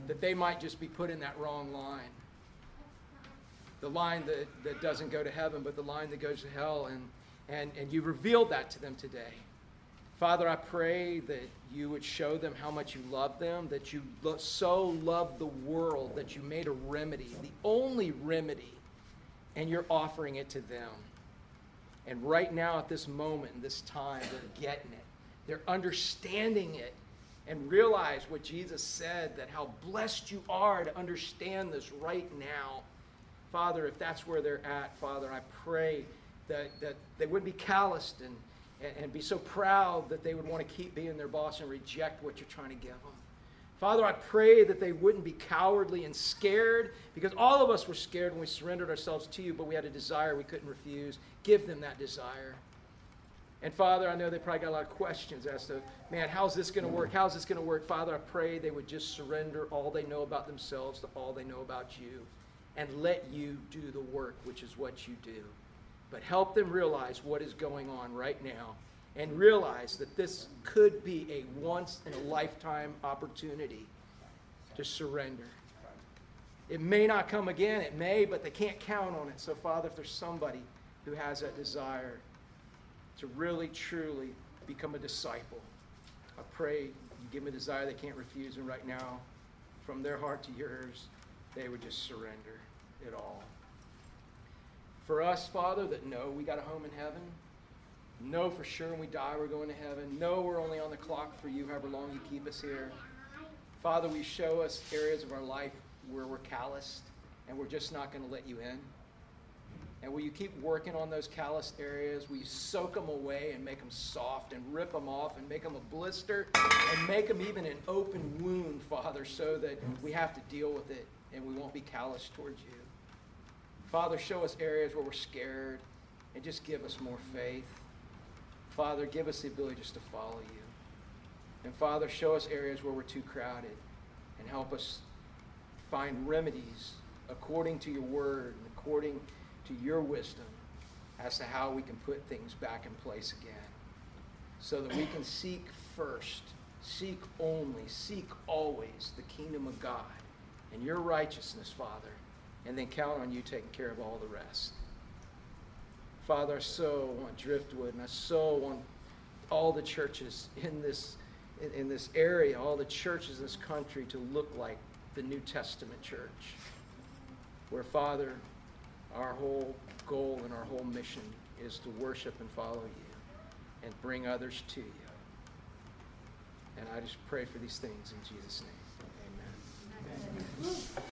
that they might just be put in that wrong line the line that, that doesn't go to heaven, but the line that goes to hell. And And, and you revealed that to them today. Father, I pray that you would show them how much you love them, that you lo- so love the world that you made a remedy, the only remedy, and you're offering it to them. And right now, at this moment, in this time, they're getting it. They're understanding it and realize what Jesus said that how blessed you are to understand this right now. Father, if that's where they're at, Father, I pray that, that they wouldn't be calloused and, and, and be so proud that they would want to keep being their boss and reject what you're trying to give them. Father, I pray that they wouldn't be cowardly and scared because all of us were scared when we surrendered ourselves to you, but we had a desire we couldn't refuse. Give them that desire. And Father, I know they probably got a lot of questions as to, man, how's this going to work? How's this going to work? Father, I pray they would just surrender all they know about themselves to all they know about you and let you do the work, which is what you do. But help them realize what is going on right now and realize that this could be a once in a lifetime opportunity to surrender. It may not come again, it may, but they can't count on it. So, Father, if there's somebody who has that desire to really, truly become a disciple, I pray you give them a desire they can't refuse, and right now, from their heart to yours, they would just surrender it all. For us, Father, that know we got a home in heaven, know for sure when we die we're going to heaven, know we're only on the clock for you however long you keep us here. Father, we show us areas of our life where we're calloused and we're just not going to let you in. And will you keep working on those calloused areas? Will you soak them away and make them soft and rip them off and make them a blister and make them even an open wound, Father, so that we have to deal with it and we won't be callous towards you? Father, show us areas where we're scared and just give us more faith. Father, give us the ability just to follow you. And Father, show us areas where we're too crowded and help us find remedies according to your word and according to your wisdom as to how we can put things back in place again. So that we can seek first, seek only, seek always the kingdom of God and your righteousness, Father, and then count on you taking care of all the rest. Father, I so want Driftwood, and I so want all the churches in this, in, in this area, all the churches in this country to look like the New Testament church. Where, Father, our whole goal and our whole mission is to worship and follow you and bring others to you. And I just pray for these things in Jesus' name.